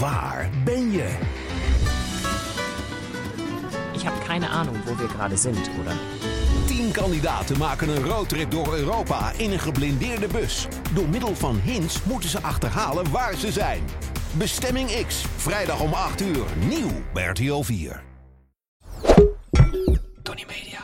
Waar ben je? Ik heb geen Ahnung, waar we gerade zijn. oder? Tien kandidaten maken een roadtrip door Europa in een geblindeerde bus. Door middel van hints moeten ze achterhalen waar ze zijn. Bestemming X, vrijdag om 8 uur, nieuw bij RTL 4. Tony Media.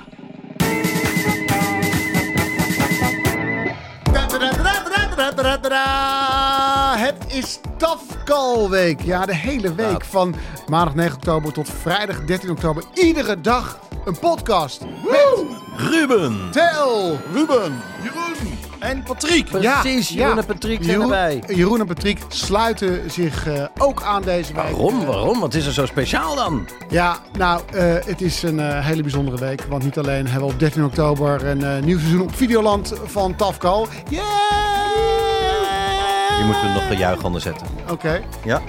Het is Tafkalweek. Ja, de hele week van maandag 9 oktober tot vrijdag 13 oktober. Iedere dag een podcast. Met Ruben. Tel. Ruben. Jeroen. En Patrick. Precies, Jeroen en Patrick zijn Jeroen, erbij. Jeroen en Patriek sluiten zich eh, ook aan deze week. Waarom? Waarom? Wat is er zo speciaal dan? Ja, nou, eh, het is een eh, hele bijzondere week. Want niet alleen hebben we op 13 oktober een eh, nieuw seizoen op Videoland van Tafkal. Yeah! Hier moeten we nog gejuich onder zetten. Oké. Ja?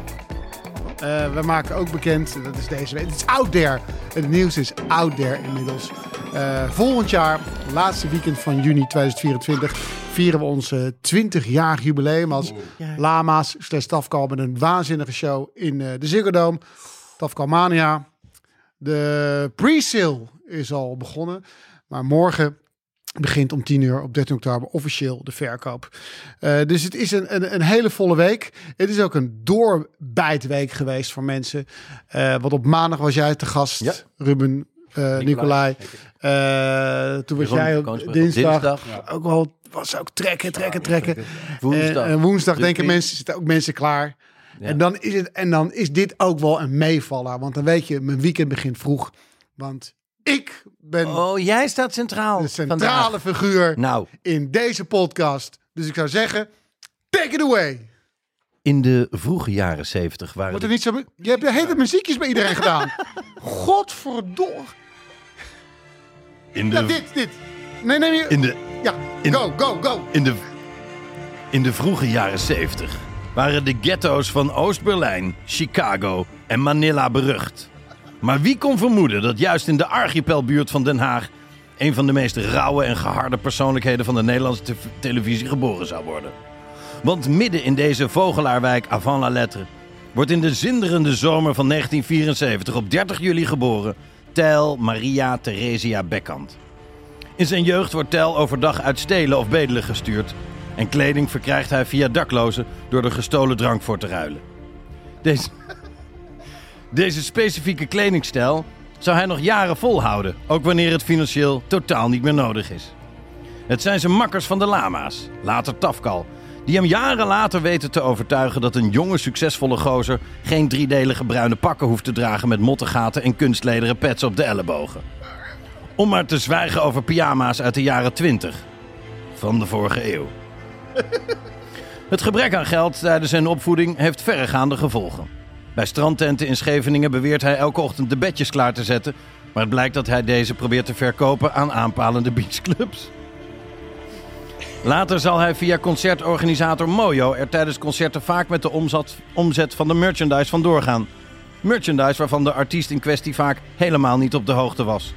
Eh, we maken ook bekend, dat is deze week, het is out there. Het nieuws is out there inmiddels. Eh, volgend jaar, laatste weekend van juni 2024, vieren we ons 20-jarig jubileum als Lama's slash Tafkal met een waanzinnige show in eh, de Ziggo Dome. Tafkal Mania. De pre-sale is al begonnen, maar morgen begint om 10 uur op 13 oktober officieel de verkoop. Eh, dus het is een, een, een hele volle week. Het is ook een doorbijtweek geweest voor mensen. Eh, want op maandag was jij te gast, Ja. Ruben, eh Nicolai. Eh, toen was Jeroen jij op dinsdag. dinsdag. Ook wel, was ook trekken, trekken, trekken. Woensdag. En, en woensdag denken mensen, zitten ook mensen klaar. Ja. En, dan is het, en dan is dit ook wel een meevaller. Want dan weet je, mijn weekend begint vroeg. Want ik ben Oh, jij staat centraal. de centrale vandaag. figuur Nou, in deze podcast. Dus ik zou zeggen, take it away. in de vroege jaren zeventig waren Wordt er de... niet zo... Je hebt de hele muziekjes bij iedereen gedaan. Godverdomme. In Ja, de, dit, dit. Nee, nee, nee. in de, Ja, in- go, go, go. in de, in de vroege jaren zeventig waren de ghetto's van Oost-Berlijn, Chicago en Manila berucht. Maar wie kon vermoeden dat juist in de archipelbuurt van Den Haag... een van de meest rauwe en geharde persoonlijkheden van de Nederlandse te- televisie geboren zou worden? Want midden in deze vogelaarwijk avant la lettre... wordt in de zinderende zomer van 1974 op 30 juli geboren... Tel Maria Theresia Bekkant. In zijn jeugd wordt Tel overdag uit stelen of bedelen gestuurd... en kleding verkrijgt hij via daklozen door er gestolen drank voor te ruilen. Deze, deze specifieke kledingstijl zou hij nog jaren volhouden... ook wanneer het financieel totaal niet meer nodig is. Het zijn zijn makkers van de lama's, later Tafkal... die hem jaren later weten te overtuigen dat een jonge succesvolle gozer... geen driedelige bruine pakken hoeft te dragen met mottengaten en kunstlederen pets op de ellebogen. Om maar te zwijgen over pyjama's uit de jaren 20 van de vorige eeuw. Het gebrek aan geld tijdens zijn opvoeding heeft verregaande gevolgen. Bij strandtenten in Scheveningen beweert hij elke ochtend de bedjes klaar te zetten, maar het blijkt dat hij deze probeert te verkopen aan aanpalende beachclubs. Later zal hij via concertorganisator Mojo er tijdens concerten vaak met de omzet, omzet van de merchandise vandoor gaan. Merchandise waarvan de artiest in kwestie vaak helemaal niet op de hoogte was.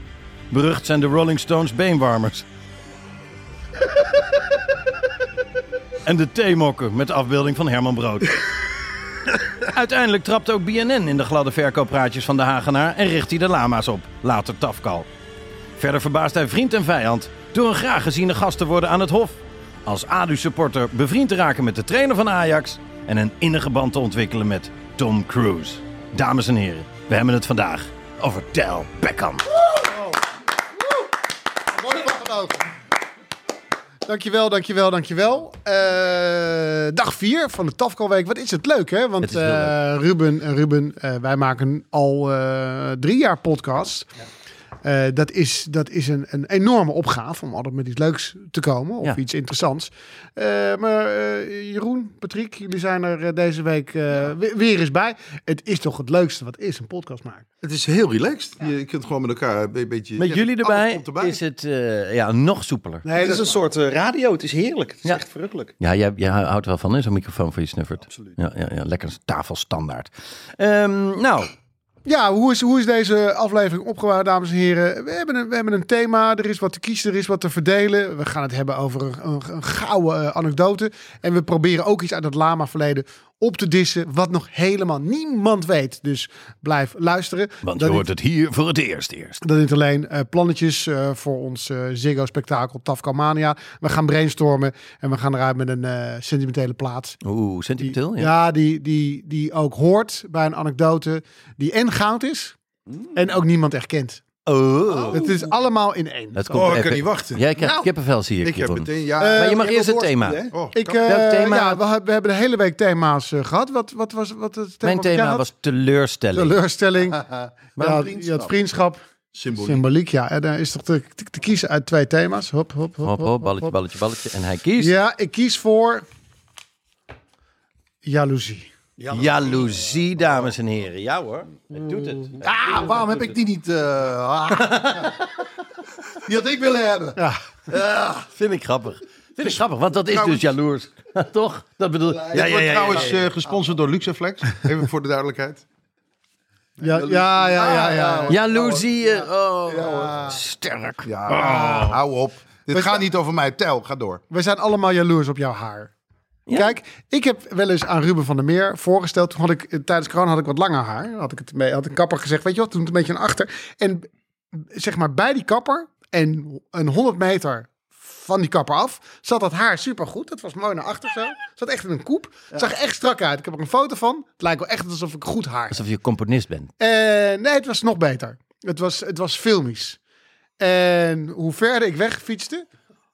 Berucht zijn de Rolling Stones beenwarmers. en de theemokken met de afbeelding van Herman Brood. Uiteindelijk trapt ook BNN in de gladde verkooppraatjes van de Hagenaar en richt hij de lama's op, later Tafkal. Verder verbaast hij vriend en vijand door een graag geziene gast te worden aan het Hof. Als ADU-supporter bevriend te raken met de trainer van Ajax en een innige band te ontwikkelen met Tom Cruise. Dames en heren, we hebben het vandaag over Tel Beckham. Mooi van. Dankjewel, dankjewel, dankjewel. Eh dag 4 van de Tafkalweek. Wat is het leuk, hè? Want eh, Ruben en Ruben, eh, wij maken al drie jaar podcast. Eh, dat is, dat is een, een enorme opgave om altijd met iets leuks te komen. Of Ja. iets interessants. Eh, maar eh, Jeroen, Patrick, jullie zijn er deze week eh, we- weer eens bij. Het is toch het leukste wat is, een podcast maken. Het is heel relaxed. Je kunt gewoon met elkaar een be- beetje... Met ja, jullie erbij, is het eh, ja, nog soepeler. Nee, Het is een soort radio. Het is heerlijk. Het is Ja. echt verrukkelijk. Ja, jij, jij houdt er wel van, hè? Zo'n microfoon voor je snuffert. Absoluut. Ja, ja, ja lekker tafelstandaard. Ehm, nou, Ja, hoe is, hoe is deze aflevering opgebouwd, dames en heren? We hebben, een, we hebben een thema, er is wat te kiezen, er is wat te verdelen. We gaan het hebben over een, een, een gouden eh, anekdote. En we proberen ook iets uit het lama-verleden op te dissen, wat nog helemaal niemand weet. Dus blijf luisteren. want je hoort het hier voor het eerst eerst. Dat niet alleen eh, plannetjes eh, voor ons eh Ziggo-spektakel Tafkamania. We gaan brainstormen en we gaan eruit met een sentimentele plaat. Oeh, sentimenteel? Die, Ja. ja, die, die, die ook hoort bij een anekdote die en goud is en ook niemand echt kent. Oh. Het is allemaal in één. Dat komt Oh, ik even- kan niet wachten. Jij krijgt Nou, kippenvel, zie ik, Ik heb meteen... Ja, Eh, Maar je mag eerst het een thema. oh, Ik, eh, Welk thema? Ja, we, hebben- we hebben de hele week thema's eh, gehad. Wat, wat was wat het thema? Mijn thema was teleurstelling. teleurstelling. ja, je vriendschap. had vriendschap, symboliek. symboliek. Ja, en daar is toch te, te, te kiezen uit twee thema's. Hop, hop, hop, Hop, hop, balletje, hop. balletje, balletje. En hij kiest Ja, ik kies voor jaloezie. Jaloezie, dames en heren. Ja hoor, hij doet het. Ah, waarom heb ik die niet... eh, ah. die had ik willen hebben. Ja, Vind ik grappig. Vind ik grappig, want dat is dus jaloers. Toch? Dat bedoel ja, Dit wordt trouwens eh, gesponsord door Luxaflex. Even voor de duidelijkheid. ja, ja, ja, ja. ja. Jaloezie, eh, oh, sterk. Ja, Oh. hou op. Dit gaat niet over mij. Tel, ga door. We zijn allemaal jaloers op jouw haar. Ja? Kijk, ik heb wel eens aan Ruben van der Meer voorgesteld. Toen had ik eh, tijdens corona had ik wat langer haar. Had ik het mee, had een kapper gezegd, weet je wat, toen het een beetje naar achter. En zeg maar bij die kapper en een 100 meter van die kapper af zat dat haar supergoed. Dat was mooi naar achter zo. Zat echt in een koep. Het zag echt strak uit. Ik heb er een foto van. Het lijkt wel echt alsof ik goed haar. Alsof je componist bent. En nee, het was nog beter. Het was, het was filmisch. En hoe verder ik wegfietste,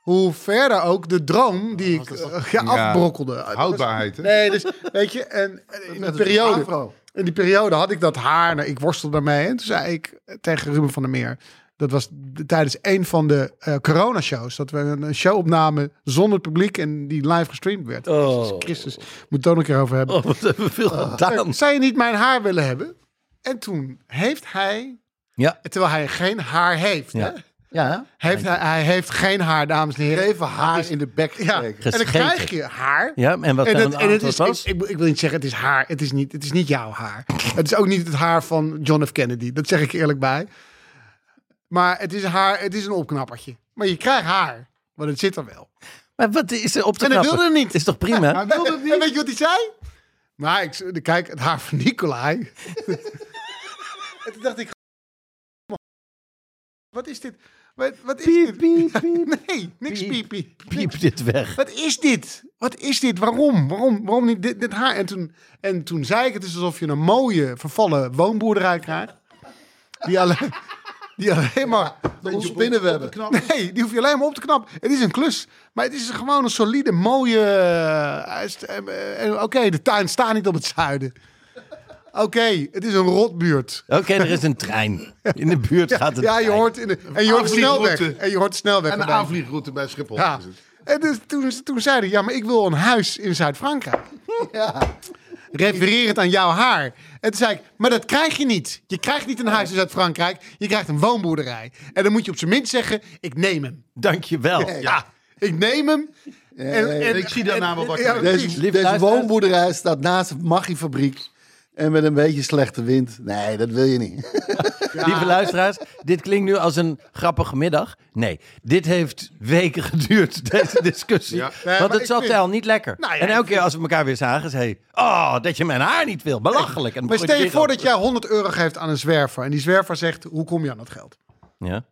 hoe verder ook de droom die ik eh, ja, afbrokkelde. Houdbaarheid, hè? Nee, dus weet je, en en in die periode, in die periode had ik dat haar, nou, ik worstelde daarmee. En toen zei ik tegen Ruben van der Meer, dat was de- tijdens een van de eh corona-shows, dat we een een show opnamen zonder publiek en die live gestreamd werd. Jezus Christus, moet het ook nog een keer over hebben. Oh, wat hebben we veel gedaan. Zou je niet mijn haar willen hebben? En toen heeft hij, Ja, terwijl hij geen haar heeft, ja. hè? Ja, Heeft hij, hij heeft geen haar, dames en heren. Even haar in de bek Ja, en dan krijg je haar. ja en wat En, en het is, was? ik, ik, wil niet zeggen, het is haar. Het is niet, het is niet jouw haar. Het is ook niet het haar van John F. Kennedy. Dat zeg ik eerlijk bij. Maar het is, haar, het is een opknappertje. Maar je krijgt haar. Want het zit er wel. Maar wat is er op te En hij knappen? wilde het niet. Is toch prima? Hij wilde het niet. En weet je wat hij zei? Maar ik, kijk, het haar van Nicolai. en toen dacht ik... Wat is dit? Wat, wat is Piep, dit? piep, piep. Nee, niks Piep. piep, piep. Piep dit weg. Wat is dit? Wat is dit? Waarom? Waarom, waarom niet dit, dit haar? En toen, en toen zei ik, het is alsof je een mooie vervallen woonboerderij krijgt. Die alleen, die alleen maar... Ons spinnenwebben. Nee, die hoef je alleen maar op te knappen. Het is een klus. Maar het is gewoon een solide, mooie... eh, eh, eh, Oké, de tuin staat niet op het zuiden. Oké, het is een rotbuurt. Oké, er is een trein. In de buurt gaat het. Ja, je hoort, in de, en je hoort de snelweg. En je hoort de snelweg. En de aanvliegroute bij Schiphol. Ja. En dus toen, toen zei hij, ja, maar ik wil een huis in Zuid-Frankrijk. Refererend aan jouw haar. En toen zei ik, maar dat krijg je niet. Je krijgt niet een huis in Zuid-Frankrijk. Je krijgt een woonboerderij. En dan moet je op zijn minst zeggen, ik neem hem. Dankjewel. Ja, ik neem hem. En, en- Ik zie daarna wel wat je ja. Deze, deze woonboerderij staat naast een Maggi-fabriek. En met een beetje slechte wind. Nee, dat wil je niet. Lieve luisteraars, dit klinkt nu als een grappige middag. Nee, dit heeft weken geduurd, deze discussie. Ja. Nee, Want het zat vind- al niet lekker. Nou ja, en elke keer als we elkaar weer zagen, zei hij... Oh, dat je mijn haar niet wil. Belachelijk. En Maar stel je voor dat jij 100 euro geeft aan een zwerver. En die zwerver zegt, hoe kom je aan dat geld? Ja,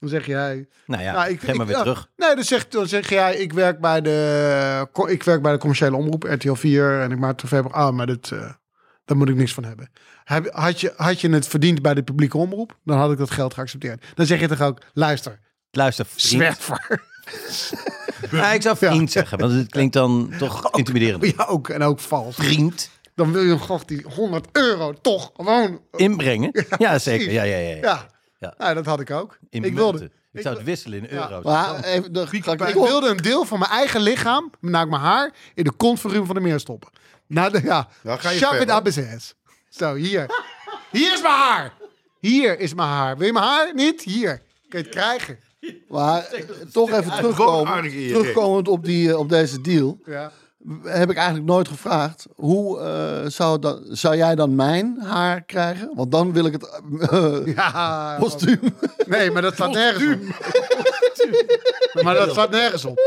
Dan zeg jij... nou ja, Nou, ik, geef maar weer terug. Nee, dan zeg, dan zeg jij, ik werk bij de, ik werk bij de commerciële omroep, RTL 4, en ik maak tv Ah, maar dit, eh, daar moet ik niks van hebben. Heb- Had je, had je het verdiend bij de publieke omroep, dan had ik dat geld geaccepteerd. Dan zeg je toch ook, luister, Luister, zwerver. Ja, ik zou vriend zeggen, want het klinkt dan toch intimiderend. Ja, ook, en ook vals. Vriend Dan wil je toch die 100 euro toch gewoon... inbrengen. Ja, zeker. precies. Ja, ja, ja. ja. Ja, Nou, dat had ik ook. In ik munten. wilde, Ik zou het wisselen in Ja. euro's. Maar even, de, ga ik, ik wilde een deel van mijn eigen lichaam, namelijk mijn haar, in de kont van Ruben van der Meer stoppen. Nou, de, ja. Nou, ga je Shove it verder. up his ass. Zo, hier. Hier is mijn haar. Hier is mijn haar. Wil je mijn haar? Niet? Hier. Kun je het krijgen. Maar eh, toch even terugkomen, aardig terugkomend op, die, eh, op deze deal. Ja. Heb ik eigenlijk nooit gevraagd. Hoe eh, zou, dat, zou jij dan mijn haar krijgen? Want dan wil ik het eh, Ja. kostuum. Nee, maar dat staat nergens op. Maar dat staat nergens op.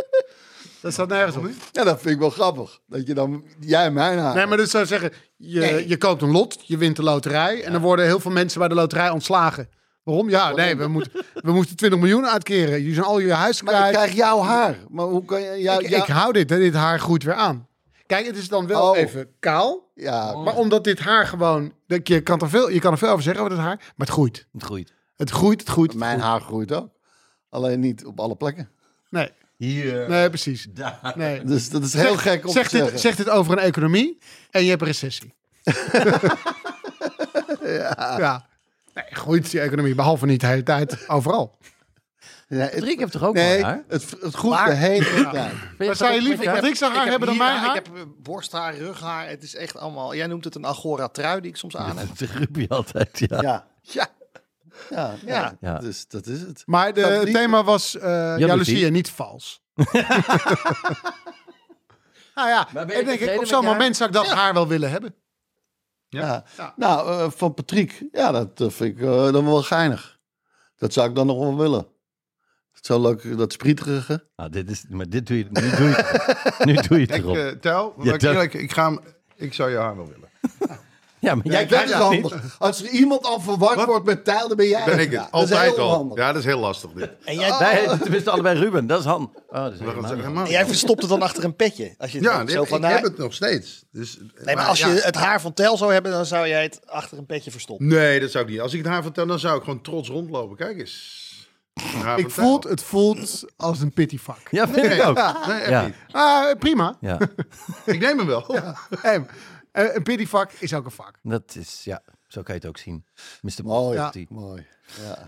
Dat staat nergens op. Ja, dat vind ik wel grappig. Dat je dan, jij mijn haar. Nee, maar dat zou zeggen, je, Nee. je koopt een lot, je wint de loterij. En dan worden heel veel mensen bij de loterij ontslagen. Waarom? Ja, nee, we moeten, we moeten 20 miljoen uitkeren. Jullie zijn al je huis Maar ik kwijt. krijg jouw haar. Maar hoe kan je... Ja, ik, hou dit, hè, dit haar groeit weer aan. Kijk, het is dan wel Oh. even kaal. ja, Maar omdat dit haar gewoon... dat Je kan, er veel, je kan er veel over zeggen over het haar, maar het groeit. Het groeit. Het groeit, het groeit. het mijn groeit. haar groeit ook. Alleen niet op alle plekken. Nee, Hier. nee, precies. Daar. Nee. Dus dat is heel Zeg- gek om zeg te dit, zeggen. zeg dit over een economie en je hebt een recessie. ja. Nee, groeit die economie, behalve niet de hele tijd, overal. Ja, het- Patrick heeft toch ook nee, haar? het, het groeit de hele tijd. Maar zou je liever Patrick zijn haar hebben dan mijn haar? Ik heb borsthaar, rughaar. Het is echt allemaal... Jij noemt het een agora trui die ik soms aan heb. Dat zegt Ruby altijd, ja. Ja, Ja. Ja, Ja. Dus dat is het. Maar de, het niet- thema was eh jaloezie en niet vals. nou ja, ik denk ik, op zo'n moment zou ik dat haar wel willen hebben. Ja. Ja. Nou, eh, van Patrick, ja, dat vind ik eh, dan wel geinig. Dat zou ik dan nog wel willen. Het zo leuk, dat sprieterige. Nou, dit is, maar dit doe je, nu doe je het, nu doe je het Ik, erop. eh Tel, Ja, ik, ik, ga hem, ik zou je haar wel willen. ja, maar jij dat krijgt is het niet. handig. Als er iemand al verward wordt met tijl, dan ben jij. Ben ik Ja, het. dat is Altijd heel al. handig. Ja, dat is heel lastig dit. En jij, Nee, tenminste allebei Ruben. Dat is Han. Oh, dat is helemaal helemaal en jij verstopt het dan achter een petje. Als je het Ja, zo van, ik nou, heb het nog steeds. Dus, Nee, maar als je ja. het haar van Tel zou hebben, dan zou jij het achter een petje verstoppen. Nee, dat zou ik niet. Als ik het haar vertel, dan zou ik gewoon trots rondlopen. Kijk eens. Ik van voelt, Tel. het voelt als een pityvak. Ja, vind ik ook. Nee, echt Ja. niet. Ah, prima. Ja, Ik neem hem wel. Hey, eh, een pityvak is ook een vak. dat is, ja, zo kan je het ook zien. Mr. Mooi, Positivity. mooi. Ja.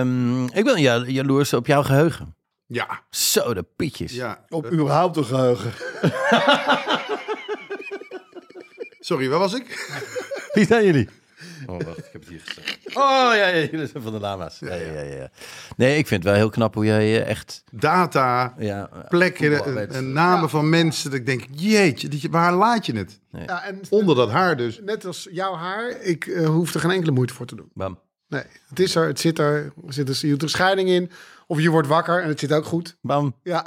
Ehm, ik ben ja, jaloers op jouw geheugen. Ja, Zo, de pietjes. ja. Op überhaupt een geheugen. Sorry, waar was ik? Wie zijn jullie? Oh, wacht, ik heb het hier gezegd. Oh, ja, ja, jullie zijn van de lama's. Ja, ja, ja, ja. Nee, ik vind het wel heel knap hoe jij eh, echt... Data, Ja, plekken voetbal en, namen van mensen. Dat ik denk, jeetje, dat je, waar laat je het? Ja, en Onder dat haar dus. net als jouw haar, ik eh, hoef er geen enkele moeite voor te doen. Bam. Nee, het is er, het zit er, er zit er, doet er scheiding in. Of je wordt wakker en het zit ook goed. Bam. Ja,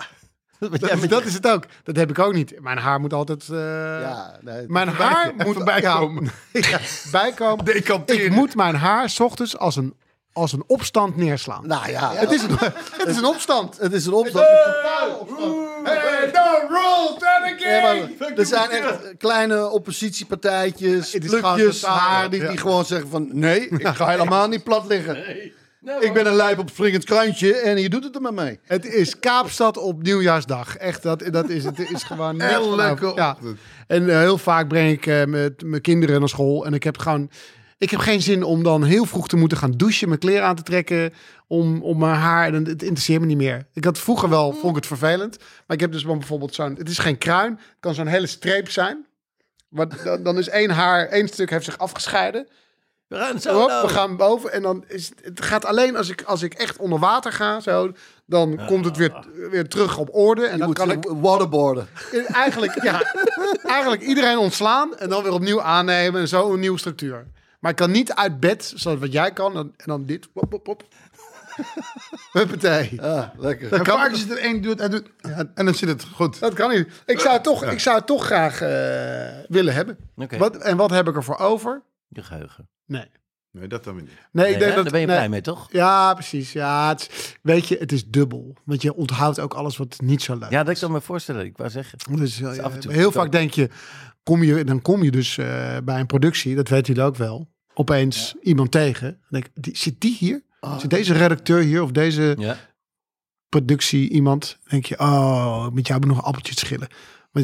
dat, is, dat is het ook. Dat heb ik ook niet. Mijn haar moet altijd... eh, Ja, nee, Mijn haar moet bijkomen. Ja, bijkomen. Decanteren. Ik moet mijn haar 's ochtends als een, als een opstand neerslaan. Nou ja, het, is een, het is een opstand. het is een opstand. Hey, no rules, Nee, maar er zijn echt kleine oppositiepartijtjes, totaal- haar, die, ja. die gewoon zeggen van... Nee, ik ga helemaal niet plat liggen. Ik ben een lijp op springend krantje en je doet het er maar mee. Het is Kaapstad op nieuwjaarsdag. Echt, dat, dat is het. is gewoon ja. ochtend. En eh, heel vaak breng ik eh, met mijn kinderen naar school. En ik heb gewoon... Ik heb geen zin om dan heel vroeg te moeten gaan douchen, mijn kleren aan te trekken, om, om mijn haar. En het interesseert me niet meer. Ik had vroeger wel, vond ik het vervelend. Maar ik heb dus bijvoorbeeld zo'n, het is geen kruin, het kan zo'n hele streep zijn. Maar dan, dan is één haar, één stuk heeft zich afgescheiden. We gaan zo. Hop, we gaan boven en dan is het, het gaat alleen als ik, als ik echt onder water ga, zo, dan komt het weer, weer terug op orde. En Je dan moet kan ik waterboarden. eigenlijk, ja, eigenlijk iedereen ontslaan en dan weer opnieuw aannemen en zo een nieuwe structuur. Maar ik kan niet uit bed, zoals wat jij kan, en, en dan dit. Hop, hop, hop. Huppatee. Ja, lekker. En vaak is het er één doet en doet en dan zit het goed. Dat kan niet. Ik zou het toch, ik zou het toch graag eh, willen hebben. Wat, en wat heb ik ervoor over? Je geheugen. Nee. Nee, dat dan weer niet. Nee, Nee, ik denk hè? dat, Daar ben je nee. blij mee, toch? Ja, precies. Ja, het is- weet je, het is dubbel. Want je onthoudt ook alles wat niet zo leuk Ja, dat kan me voorstellen. Ik wou zeggen. Dus, eh, is af en toe heel vaak denk je, kom je, dan kom je dus eh, bij een productie, dat weten jullie ook wel, opeens iemand tegen. Dan denk ik, die, zit die hier? Zit deze redacteur hier of deze Ja. Productie iemand? Denk je, oh, met jou heb ik nog een appeltje te schillen.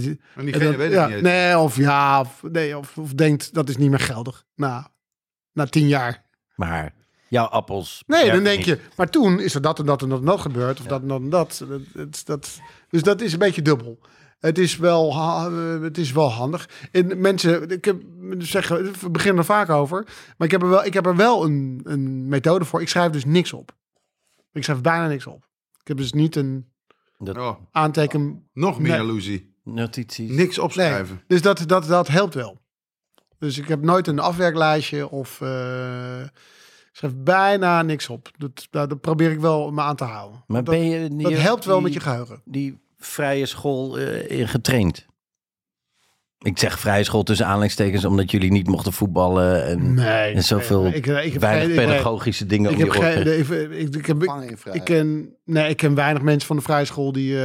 En diegene weet het ja, niet. Nee, of ja, of, nee, of, of denkt dat is niet meer geldig. Na, na tien jaar. Maar jouw appels. Nee, dan denk niet. je, maar toen is er dat en dat en dat en dat gebeurd. Of dat en dat en dat. Dat, dat, dat. Dus dat is een beetje dubbel. Het is wel, het is wel handig. En mensen, ik heb, zeggen, we beginnen er vaak over. Maar ik heb er wel, ik heb er wel een, een methode voor. Ik schrijf dus niks op. Ik schrijf bijna niks op. Ik heb dus niet een Dat, Oh, aanteken. nog meer Nee. illusie. Notities. Niks opschrijven. Dus dat, dat, dat helpt wel. Dus ik heb nooit een afwerklijstje of eh, schrijf bijna niks op. Dat, daar probeer ik wel me aan te houden. Maar dat, ben je die- dat helpt wel die- met je geheugen. die vrije school eh, in getraind? Ik zeg vrije school tussen aanleidingstekens omdat jullie niet mochten voetballen en, Nee. en zoveel nee, ik, ik heb weinig geen- ik- pedagogische dingen Ik om heb geen. Ik, ik, ik, heb, ik, ik ken, nee, ik ken weinig mensen van de vrije school die eh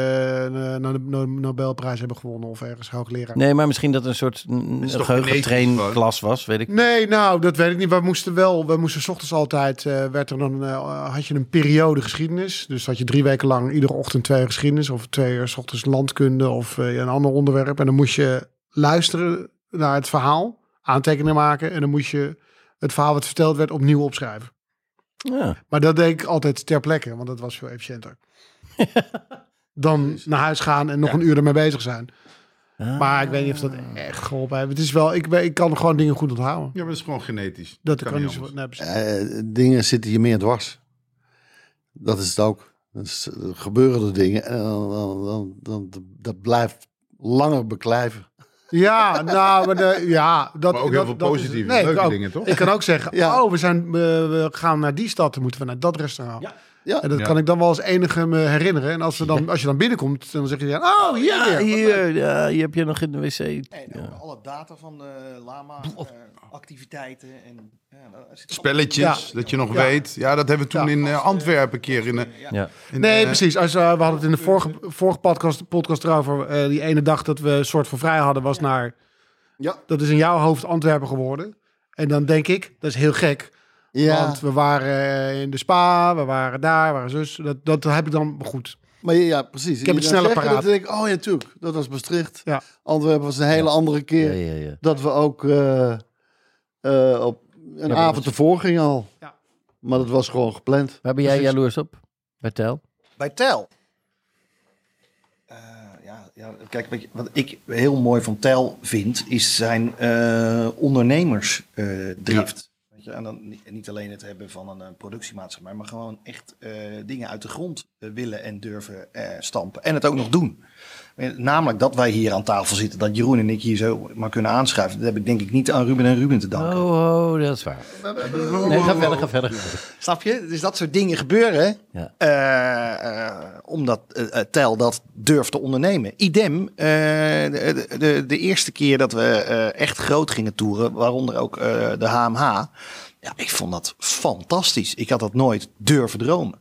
naar de No- Nobelprijs hebben gewonnen of ergens hoogleraar. Nee, maar misschien dat een soort mm, is toch geheugentrain genetisch gewoon? klas was, weet ik. Nee, nou, dat weet ik niet. We moesten wel, we moesten 's ochtends altijd, eh, werd er dan, eh, had je een periode geschiedenis. Dus had je drie weken lang iedere ochtend twee uur geschiedenis of twee uur 's ochtends landkunde of eh, een ander onderwerp. En dan moest je luisteren naar het verhaal, aantekeningen maken en dan moest je het verhaal wat verteld werd opnieuw opschrijven. Ja. Maar dat deed ik altijd ter plekke, want dat was veel efficiënter. Dan naar huis gaan en nog een uur ermee bezig zijn. Maar ik weet niet of dat echt geholpen heeft. Het is wel, ik, ben- ik kan gewoon dingen goed onthouden. Ja, maar dat is gewoon genetisch. Dat kan kan niet zo. Nee. Eh, dingen zitten je meer dwars. Dat is het ook. Dus, er gebeuren er dingen en dan, dan, dan, dan- dat blijft langer beklijven. Ja, nou, maar de, ja, dat, Maar ook heel dat- veel dat is- positieve, nee, leuke ook- dingen, toch? Ik kan ook zeggen, Ja. oh, we, zijn, we, we gaan naar die stad, dan moeten we naar dat restaurant. Ja. Ja, En dat Ja. kan ik dan wel als enige me herinneren. En als, we dan, als je dan binnenkomt, dan zeg je, oh, hier Ja, hier, ja, hier heb je nog in de wc. En Ja. alle data van de lama, eh, activiteiten en zit Spelletjes, Ja. dat je nog Ja. weet. Ja, dat hebben we toen Ja. in eh, Antwerpen een keer in, eh, Ja. in, Nee, precies. Als, we hadden het in de vorige, vorige podcast, podcast erover. eh, die ene dag dat we een soort van vrij hadden, was naar... Ja. Dat is in jouw hoofd Antwerpen geworden. En dan denk ik, dat is heel gek. Ja. Want we waren eh, in de spa, we waren daar, we waren zus. Dat, dat heb ik dan goed. maar ja, ja, precies. Ik heb het sneller paraat. Dan denk ik, oh ja, tuurlijk. Dat was Maastricht. Ja. Antwerpen was een hele andere keer. Ja, ja, ja. Dat we ook eh, eh, op een Ja, avond dat- ervoor gingen al. Ja. Maar dat was gewoon gepland. Waar ben jij jaloers op? Bij Tel? Bij Tel. Eh, ja, ja, kijk, wat ik heel mooi van Tel vind, is zijn eh ondernemersdrift. En dan niet, alleen het hebben van een, eh, productiemaatschappij, maar gewoon echt eh, dingen uit de grond eh, willen en durven stampen. En het ook nog doen. Namelijk dat wij hier aan tafel zitten, dat Jeroen en ik hier zo maar kunnen aanschuiven. Dat heb ik denk ik niet aan Ruben en Ruben te danken. Oh, oh, dat is waar. Nee, ga verder, ga verder. Snap je? Dus dat soort dingen gebeuren. Ja. eh, eh, omdat eh, Tel dat durft te ondernemen. Idem, eh, de, de, de eerste keer dat we eh, echt groot gingen toeren, waaronder ook eh, de HMH. Ja, ik vond dat fantastisch. Ik had dat nooit durven dromen.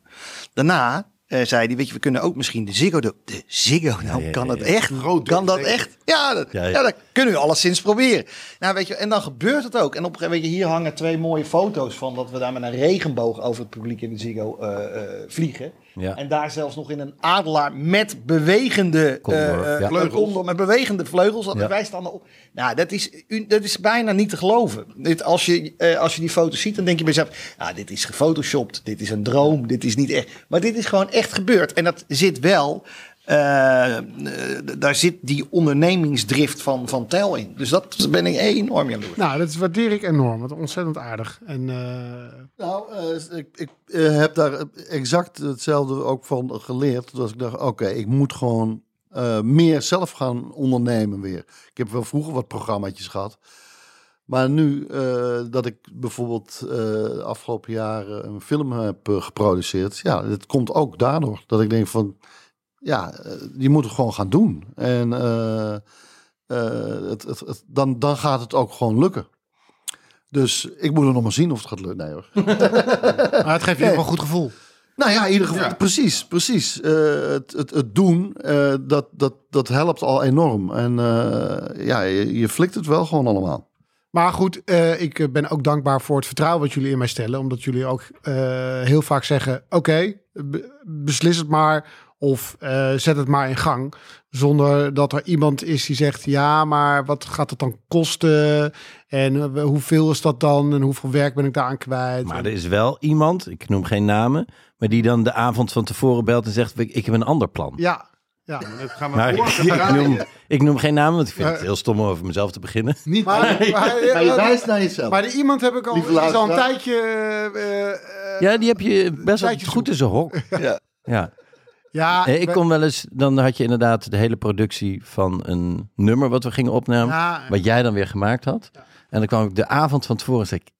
Daarna eh, zei hij, weet je, we kunnen ook misschien de Ziggo... De, de Ziggo, nou ja, kan ja, dat echt? kan dat echt? Ja, dat, Ja, ja, ja. dat kunnen we alleszins proberen. Nou, weet je, en dan gebeurt het ook. En op een gegeven moment, hier hangen twee mooie foto's van dat we daar met een regenboog over het publiek in de Ziggo eh, eh, vliegen. Ja. En daar zelfs nog in een adelaar met bewegende Condor, eh, eh, ja. vleugels. Condor met bewegende vleugels. Dat Ja. Wij staan erop. Nou, dat is, dat is bijna niet te geloven. Dit, als, je, eh, als je die foto's ziet, dan denk je bij jezelf... Ah, dit is gefotoshopt, dit is een droom, dit is niet echt. Maar dit is gewoon echt gebeurd. En dat zit wel... eh, eh, daar zit die ondernemingsdrift van, van Tel in. Dus dat ben ik enorm jaloers. Nou, dat waardeer ik enorm. Wat ontzettend aardig. En eh, Nou, eh, ik, ik heb daar exact hetzelfde ook van geleerd. Dat ik dacht, oké, ik moet gewoon eh, meer zelf gaan ondernemen weer. Ik heb wel vroeger wat programmaatjes gehad. Maar nu eh, dat ik bijvoorbeeld eh, de afgelopen jaren een film heb geproduceerd. Ja, het komt ook daardoor. Dat ik denk van, ja, eh, je moet het gewoon gaan doen. En eh, eh, het, het, het- dan, dan gaat het ook gewoon lukken. Dus ik moet er nog maar zien of het gaat lukken. Nee hoor. maar het geeft je ook wel een goed gevoel. Nou ja, in ieder geval, Ja. precies, precies. Eh, het, het, het doen, eh, dat, dat, dat helpt al enorm. En eh, ja, je, je flikt het wel gewoon allemaal. Maar goed, eh, ik ben ook dankbaar voor het vertrouwen wat jullie in mij stellen. Omdat jullie ook eh, heel vaak zeggen, oké, be- beslis het maar. Of eh, zet het maar in gang. Zonder dat er iemand is die zegt: ja, maar wat gaat het dan kosten? En eh, hoeveel is dat dan? En hoeveel werk ben ik daaraan kwijt? Maar er is wel iemand, ik noem geen namen, maar die dan de avond van tevoren belt en zegt: Ik heb een ander plan. Ja, ja. Dat gaan we Maar ik, ik, noem, ik noem geen namen, want ik vind het heel stom om over mezelf te beginnen. Niet Maar, maar, Maar je wijst naar jezelf. maar die iemand heb ik al, die is al een tijdje. eh, eh, Ja, die heb je best wel tijdje goed in zijn hok. Ja. Ja. Ja, Nee, ik we- kon wel eens, dan had je inderdaad de hele productie van een nummer wat we gingen opnemen, Ja, wat jij dan weer gemaakt had. En dan kwam ik de avond van tevoren en zei ik,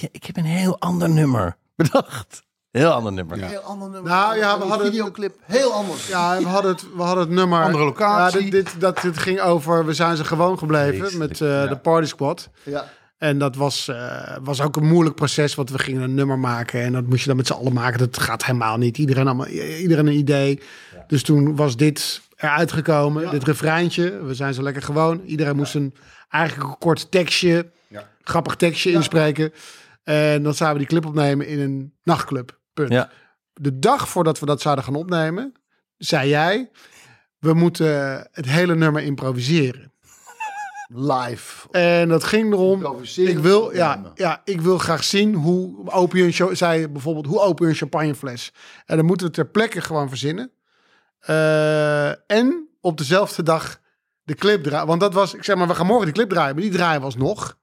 "Ja, ik heb een heel ander nummer bedacht. Heel ander nummer. Ja. Heel ander nummer. Nou, ja, we Die hadden- videoclip heel anders. Ja, we hadden het, we hadden het nummer. Andere locatie. Ja, dit, dit, dat, dit ging over. We zijn ze gewoon gebleven met eh, de Party Squad. Ja. En dat was, eh, was ook een moeilijk proces, want we gingen een nummer maken. En dat moest je dan met z'n allen maken. Dat gaat helemaal niet. Iedereen, allemaal, iedereen een idee. Dus toen was dit eruit gekomen. Dit refreintje. We zijn zo lekker gewoon. Iedereen moest een eigenlijk een kort tekstje, Ja. grappig tekstje inspreken. En dan zouden we die clip opnemen in een nachtclub. Punt. Ja. De dag voordat we dat zouden gaan opnemen, zei jij... We moeten het hele nummer improviseren. Live. En dat ging erom. Ik wil, ja, ja, ik wil graag zien hoe open je een zei bijvoorbeeld hoe open je een champagnefles. En dan moeten we ter plekke gewoon verzinnen. Eh, en op dezelfde dag de clip draaien. Want dat was, ik zeg maar, we gaan morgen die clip draaien, maar die draaien was nog.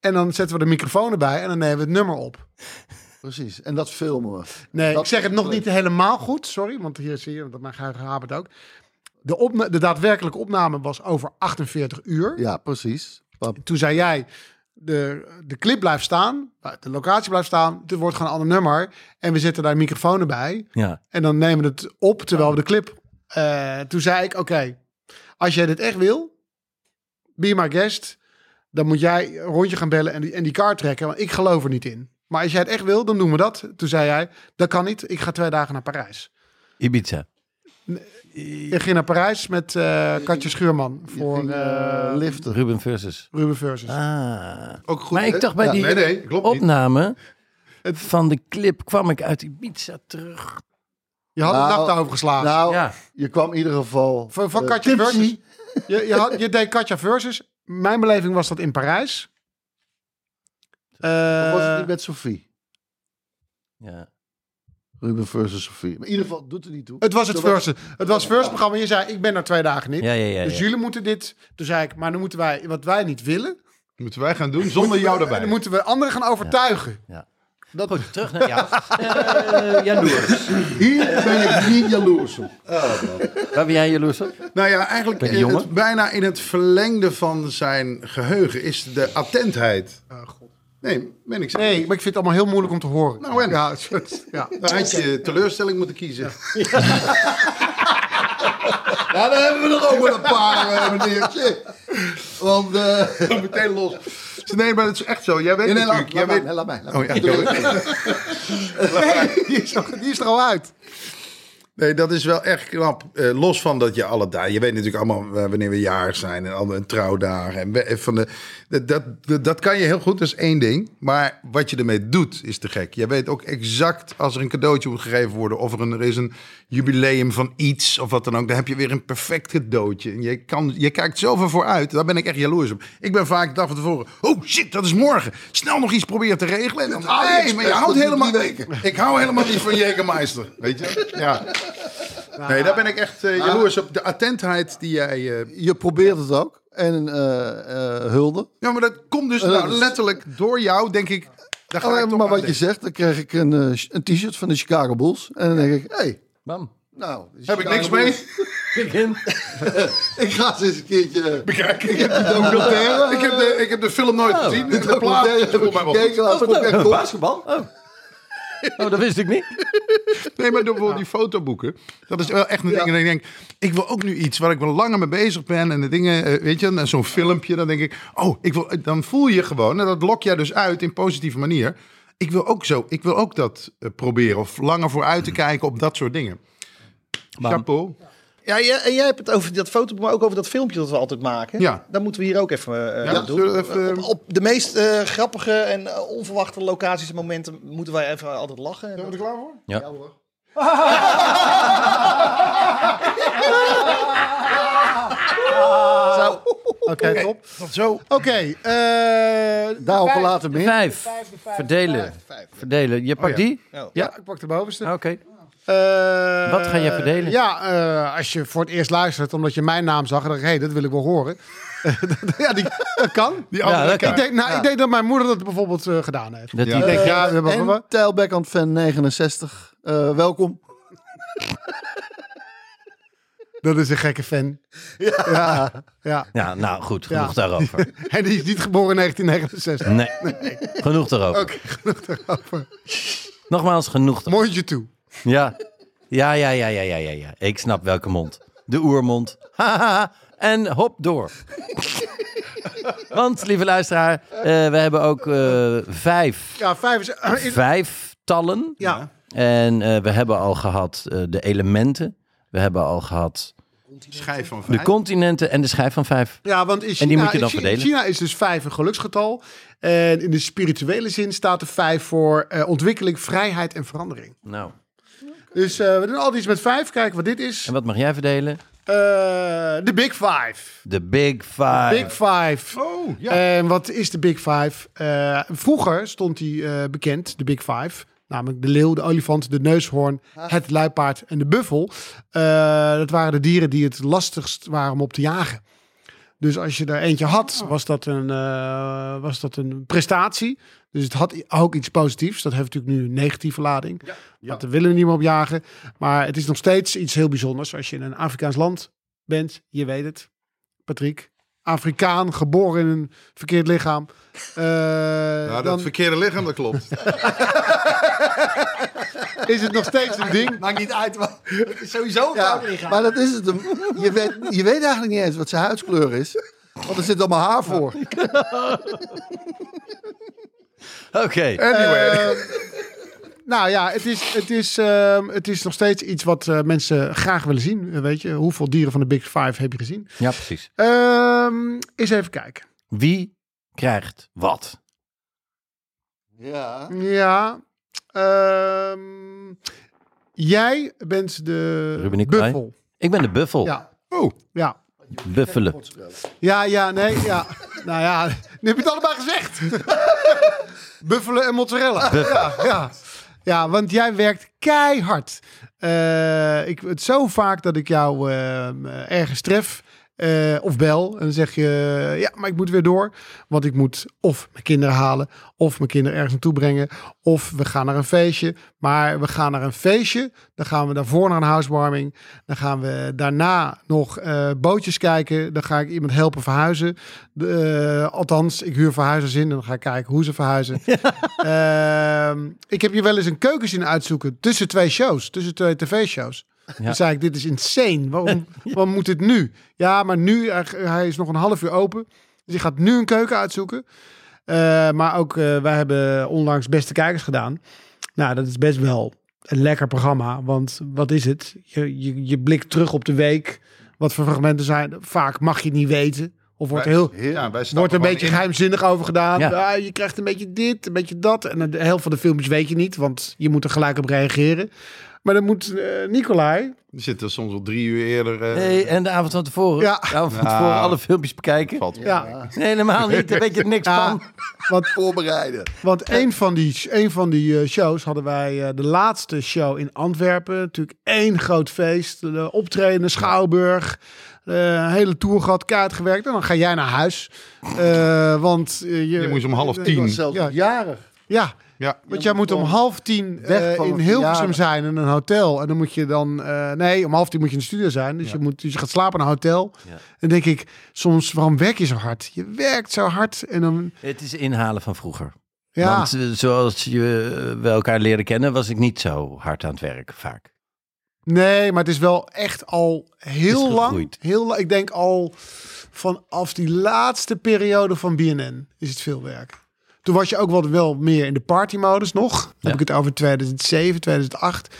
En dan zetten we de microfoon erbij en dan nemen we het nummer op. Precies. En dat filmen we. Nee, Dat ik zeg het nog niet helemaal goed, sorry, want hier zie je dat mijn geheugen hapert ook. De, opna- de daadwerkelijke opname was over 48 uur. Ja, precies. Toen zei jij, de, de clip blijft staan, de locatie blijft staan, het wordt gewoon een ander nummer. En we zetten daar een microfoon erbij. Ja. En dan nemen we het op terwijl we de clip... eh, toen zei ik, oké, als jij dit echt wil, be my guest, dan moet jij een rondje gaan bellen en die, en die kaart trekken, want ik geloof er niet in. Maar als jij het echt wil, dan doen we dat. Toen zei jij, dat kan niet, ik ga twee dagen naar Parijs. Ibiza. Ik ging naar Parijs met eh, Katje Schuurman voor ging, eh, eh, liften. Ruben versus. Ruben Versus. Ah. Ook goed. Maar ik dacht bij Ja, die Nee, nee, klopt niet. opname van de clip kwam ik uit Ibiza terug. Je had een Nou, nacht daarover geslagen. Nou, Ja. je kwam in ieder geval... Van, van Katja tipsy. Versus. Je, je, had, je deed Katja Versus. Mijn beleving was dat in Parijs. Of was het niet met Sophie? Ja. Ruben versus Sophie. Maar in ieder geval, doet er niet toe. het was het Versus. Het was Versus programma. Je zei, ik ben er twee dagen niet. Ja, ja, ja, Dus ja. jullie moeten dit. Toen zei ik, maar dan moeten wij, wat wij niet willen. Moeten wij gaan doen zonder jou Dan erbij. moeten we anderen gaan overtuigen. Dat Goed, terug naar jou. Eh jaloers. Hier ben ik niet jaloers op. Waar ben jij jaloers op? Nou ja, eigenlijk in het, bijna in het verlengde van zijn geheugen is de attentheid. Nee, ben ik zeker. Nee, maar ik vind het allemaal heel moeilijk om te horen. Nou, en? Ja, ja. Dan had je teleurstelling moeten kiezen. Ja, dan hebben we er ook wel een paar, eh, meneertje. Want... eh Meteen los. Nee, maar het is echt zo. Jij weet nee, laat, natuurlijk... laat jij mij, weet, laat mij. laat oh ja, Nee, die, is er, die is er al uit. Nee, dat is wel echt knap. Eh, los van dat je alle dagen... Je weet natuurlijk allemaal eh, wanneer we jarig zijn en alle trouwdagen. En we- van de, dat, dat, kan je heel goed, dat is één ding. Maar wat je ermee doet, is te gek. Je weet ook exact als er een cadeautje moet gegeven worden... of er, een, er is een jubileum van iets of wat dan ook... dan heb je weer een perfect cadeautje. En je, kan, je kijkt zoveel vooruit. Daar ben ik echt jaloers op. Ik ben vaak de dag van tevoren... Oh shit, dat is morgen. Snel nog iets proberen te regelen. En dan, nee, maar je houdt helemaal... Ik hou helemaal niet van Jägermeister. Weet je? Ja. Nee, daar ben ik echt eh, jaloers op. De attentheid die jij... eh, Je probeert het ook. En eh, eh, hulde. Ja, maar dat komt dus nou, letterlijk door jou, denk ik. Daar ga Oh, ik maar wat je zegt, dan krijg ik een, eh, een t-shirt van de Chicago Bulls. En dan denk ik, hé, hey, Bam. nou... Heb ik niks mee? Begin. Ik ga eens eens een keertje... Bekijken. Ik heb die documentaire, ik, heb de, ik heb de film nooit gezien. De De plaat heb ik gekeken. Top. Basketbal? Oh. Dat wist ik niet. Nee, maar door bijvoorbeeld die fotoboeken. Dat is wel echt een ding. En ik denk, ik wil ook nu iets waar ik wel langer mee bezig ben. En de dingen, eh, weet je, zo'n filmpje. Dan denk ik, oh, ik wil, dan voel je gewoon. En dat lok jij dus uit in positieve manier. Ik wil ook zo, ik wil ook dat eh, proberen. Of langer vooruit te kijken op dat soort dingen. Chapeau. Ja, ja, en jij hebt het over dat foto, maar ook over dat filmpje dat we altijd maken. Ja. Dat moeten we hier ook even eh, Ja, doen. even- Op, op de meest eh, grappige en eh, onverwachte locaties en momenten moeten wij even altijd lachen. En Zijn we er klaar voor? Ja. Ja hoor. Zo, Oké, top. Tot zo. Oké. eh, daarover vijf- later meer. Vijf. Verdelen. Verdelen. Je pakt ja. die? Ja, ik pak de bovenste. Oké. Eh, Wat ga jij verdelen? Ja, eh, als je voor het eerst luistert omdat je mijn naam zag, dan dacht ik, hé, dat wil ik wel horen. ja, die, dat kan. Die dat kan. Ik denk, nou, ik denk dat mijn moeder dat bijvoorbeeld eh, gedaan heeft. Dat Ja. die we hebben En Tijlbackhand fan 69. Eh, welkom. dat is een gekke fan. Ja. ja. Ja, nou goed, genoeg Ja. daarover. En die is niet geboren in 1969. Nee, genoeg daarover. Oké, genoeg daarover. Nogmaals, genoeg daarover. Mondje toe. Ja. Ja, ja, ja, ja, ja, ja, ja. Ik snap welke mond. De oermond. Haha. en hop door. Want, lieve luisteraar, eh, we hebben ook eh, vijf, Ja, vijf is... vijf tallen. ja. En eh, we hebben al gehad eh, de elementen. We hebben al gehad Schijf van de vijf. continenten en de schijf van vijf. Ja, want in China, En die moet je dan in Chi- verdelen? China is dus vijf een geluksgetal. En in de spirituele zin staat de vijf voor eh, ontwikkeling, vrijheid en verandering. Nou, Dus eh, we doen altijd iets met vijf. Kijken wat dit is. en wat mag jij verdelen? Eh, De Big Five. De Big Five. Big Five. Oh, ja. En wat is de Big Five? Eh, vroeger stond die eh, bekend, de Big Five. Namelijk de leeuw, de olifant, de neushoorn, het luipaard en de buffel. Eh, dat waren de dieren die het lastigst waren om op te jagen. Dus als je er eentje had, was dat een, eh, was dat een prestatie. Dus het had ook iets positiefs. Dat heeft natuurlijk nu een negatieve lading. Want daar willen we niet meer op jagen. Maar het is nog steeds iets heel bijzonders. Als je in een Afrikaans land bent, je weet het, Patrick. Afrikaan, geboren in een verkeerd lichaam. Eh, Nou, dat dan verkeerde lichaam, dat klopt. is het nog steeds een ding. Maakt niet uit. maar het is Sowieso een Ja, lichaam. maar dat is het. Je weet, je weet eigenlijk niet eens wat zijn huidskleur is. Want er zit allemaal haar voor. Oké. Anyway. Eh, nou ja, het is, het, is, ehm, het is nog steeds iets wat eh, mensen graag willen zien. Weet je, hoeveel dieren van de Big Five heb je gezien? Ja, precies. Ehm eens even kijken. Wie krijgt wat? Ja. Ja. ehm, jij bent de Ruben buffel. Ik ben de buffel. Ja. Oh, Ja. Buffelen. Ja, ja, nee, ja. Nou ja, nu heb je het allebei gezegd. Buffelen en mozzarella. Ja, ja. Ja, want jij werkt keihard. Eh, ik, het zo vaak dat ik jou eh, ergens tref eh, of bel. En dan zeg je, ja, maar ik moet weer door. Want ik moet of mijn kinderen halen, of mijn kinderen ergens naartoe brengen. Of we gaan naar een feestje. Maar we gaan naar een feestje. Dan gaan we daarvoor naar een housewarming. Dan gaan we daarna nog eh, bootjes kijken. Dan ga ik iemand helpen verhuizen. De, eh, althans, ik huur verhuizers in. En dan ga ik kijken hoe ze verhuizen. Ehm, ik heb je wel eens een keuken zien uitzoeken tussen twee shows. Tussen twee tv-shows. Dan zei ik, dit is insane. Waarom, waarom moet dit nu? Ja, maar nu, hij, hij is nog een half uur open. Dus je gaat nu een keuken uitzoeken. Eh, maar ook, eh, wij hebben onlangs Beste Kijkers gedaan. Nou, dat is best wel een lekker programma. Want wat is het? Je, je, je blikt terug op de week. Wat voor fragmenten zijn. Vaak mag je het niet weten. Of wordt er heel, ja, wij wordt er een beetje in. geheimzinnig over gedaan. Ja. Ja. je krijgt een beetje dit, een beetje dat. En de helft van de filmpjes weet je niet, want je moet er gelijk op reageren. Maar dan moet eh Nicolai... Die zitten soms al drie uur eerder. eh, Nee, en de avond van tevoren. Ja. De avond van tevoren alle filmpjes bekijken. valt. Ja, Nee, helemaal niet. Daar weet je niks ja van. want, Voorbereiden. want een van die, een van die eh, shows hadden wij... eh, de laatste show in Antwerpen. Natuurlijk één groot feest. De optreden, Schouwburg. eh, een hele tour gehad, kaart gewerkt. En dan ga jij naar huis. Eh, want je, Je moest om half tien. zelfs Ja. jarig. Ja, Ja, Want jij moet om half tien weg eh, van in Hilversum zijn in een hotel. En dan moet je dan... eh, nee, om half tien moet je in de studio zijn. Dus, je, moet, dus je gaat slapen in een hotel. Ja. En dan denk ik soms, waarom werk je zo hard? Je werkt zo hard en dan... Het is inhalen van vroeger. Ja, Want eh, zoals je, we elkaar leren kennen, was ik niet zo hard aan het werk vaak. nee, maar het is wel echt al heel Is lang. Heel, lang- ik denk al vanaf die laatste periode van BNN is het veel werk. Toen was je ook wel, wel meer in de partymodus nog. Dan Ja. heb ik het over 2007, 2008.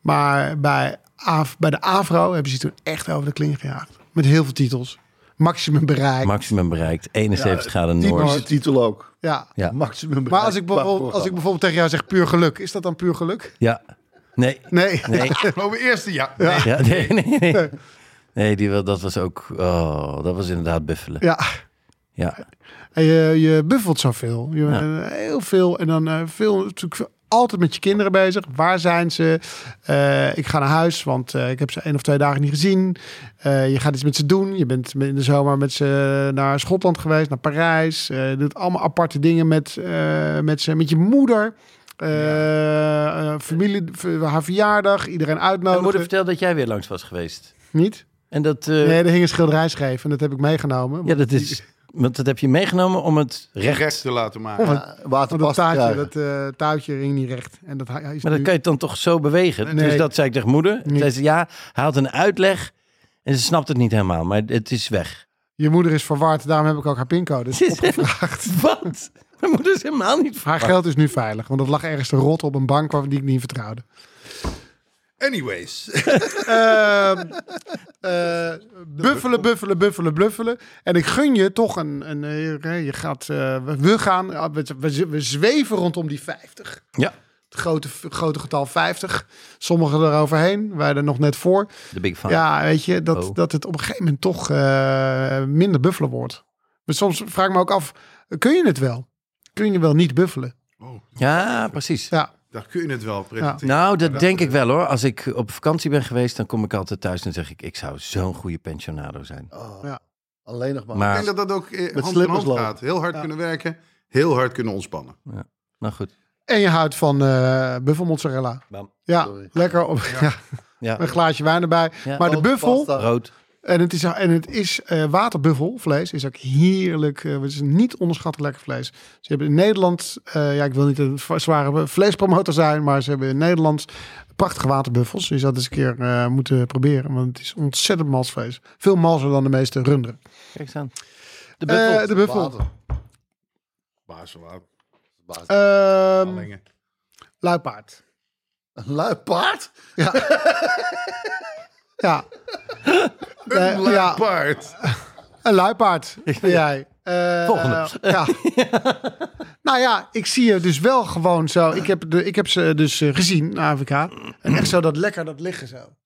Maar bij, Af, bij de AVRO hebben ze toen echt over de kling gejaagd. Met heel veel titels. Maximum bereik. Maximum bereikt, 71 graden Noord. titel ook. ja. Ja. Maximum Maar als ik, bereik. bijvoorbeeld, als ik bijvoorbeeld tegen jou zeg puur geluk, is dat dan puur geluk? Ja, Nee. Nee. Nee. Over eerste, ja. Ja, nee, nee, nee. Nee, die, wa- dat was ook... Oh, dat was inderdaad buffelen. Ja. Ja. En je, je buffelt zoveel. Je, Ja. heel veel. En dan eh, veel, natuurlijk altijd met je kinderen bezig. Waar zijn ze? Eh, ik ga naar huis, want eh, ik heb ze één of twee dagen niet gezien. Je gaat iets met ze doen. Je bent in de zomer met ze naar Schotland geweest, naar Parijs. Je doet allemaal aparte dingen met, met, ze, met je moeder. Familie, haar verjaardag, iedereen Mijn uitnodigen. moeder vertelde dat jij weer langs was geweest. Niet? En dat... Nee, er hing een schilderij schreef en dat heb ik meegenomen. ja, dat is... Want dat heb je meegenomen om het recht... Recht te laten maken. Water Want dat taartje, dat eh, touwtje hing niet recht. En dat hij is Maar dat nu- kan je dan toch zo bewegen? Nee. Dus dat zei ik tegen moeder. Nee. Zei ze, ja, hij had een uitleg en ze snapt het niet helemaal, maar het is weg. Je moeder is verward, daarom heb ik ook haar pincode opgevraagd. Wat? Mijn moeder is helemaal niet Haar geld is nu veilig, want het lag ergens te rot op een bank waar die ik niet vertrouwde. Anyways. Ehm, eh, buffelen, buffelen, buffelen, buffelen. En ik gun je toch een... een eh, je gaat, eh, we- gaan, we, we, we zweven rondom die 50. Ja, Het grote, grote getal 50. Sommigen eroverheen, wij er nog net voor. de big five. Ja, weet je, dat, Oh. dat het op een gegeven moment toch eh, minder buffelen wordt. Maar soms vraag ik me ook af, kun je het wel? Kun je wel niet buffelen? Ja, precies. Ja, Daar kun je het wel presenteren. Nou, dat denk ik wel hoor. Als ik op vakantie ben geweest, dan kom ik altijd thuis en zeg ik, ik zou zo'n goede pensionado zijn. Oh, Ja. Alleen nog maar. Ik denk dat dat ook eh, hand in hand lopen. gaat. Heel hard Ja. kunnen werken, heel hard kunnen ontspannen. nou goed. en je houdt van eh buffelmozzarella. Bam. Ja, Sorry. lekker op ja. Ja, een glaasje wijn erbij. Ja. Maar de buffel, pasta. rood. En het is, en het is eh waterbuffelvlees, is ook heerlijk. eh, het is een niet onderschatten lekker vlees. Ze hebben in Nederland, eh, ja, ik wil niet een zware vleespromotor zijn, maar ze hebben in Nederland prachtige waterbuffels. Dus dat eens een keer eh, moeten proberen, want het is ontzettend mals vlees. Veel malser dan de meeste runderen. Kijk eens aan. De Eh, buffel. de buffel. Water. Baas. Ehm luipaard. Een luipaard? Ja. ja. Een ja, paard. een luipaard ben jij. Eh, Volgende. ja. nou ja, ik zie je dus wel gewoon zo. Ik heb, de, ik heb ze dus eh, gezien, AVK. En echt zo dat lekker dat liggen zo.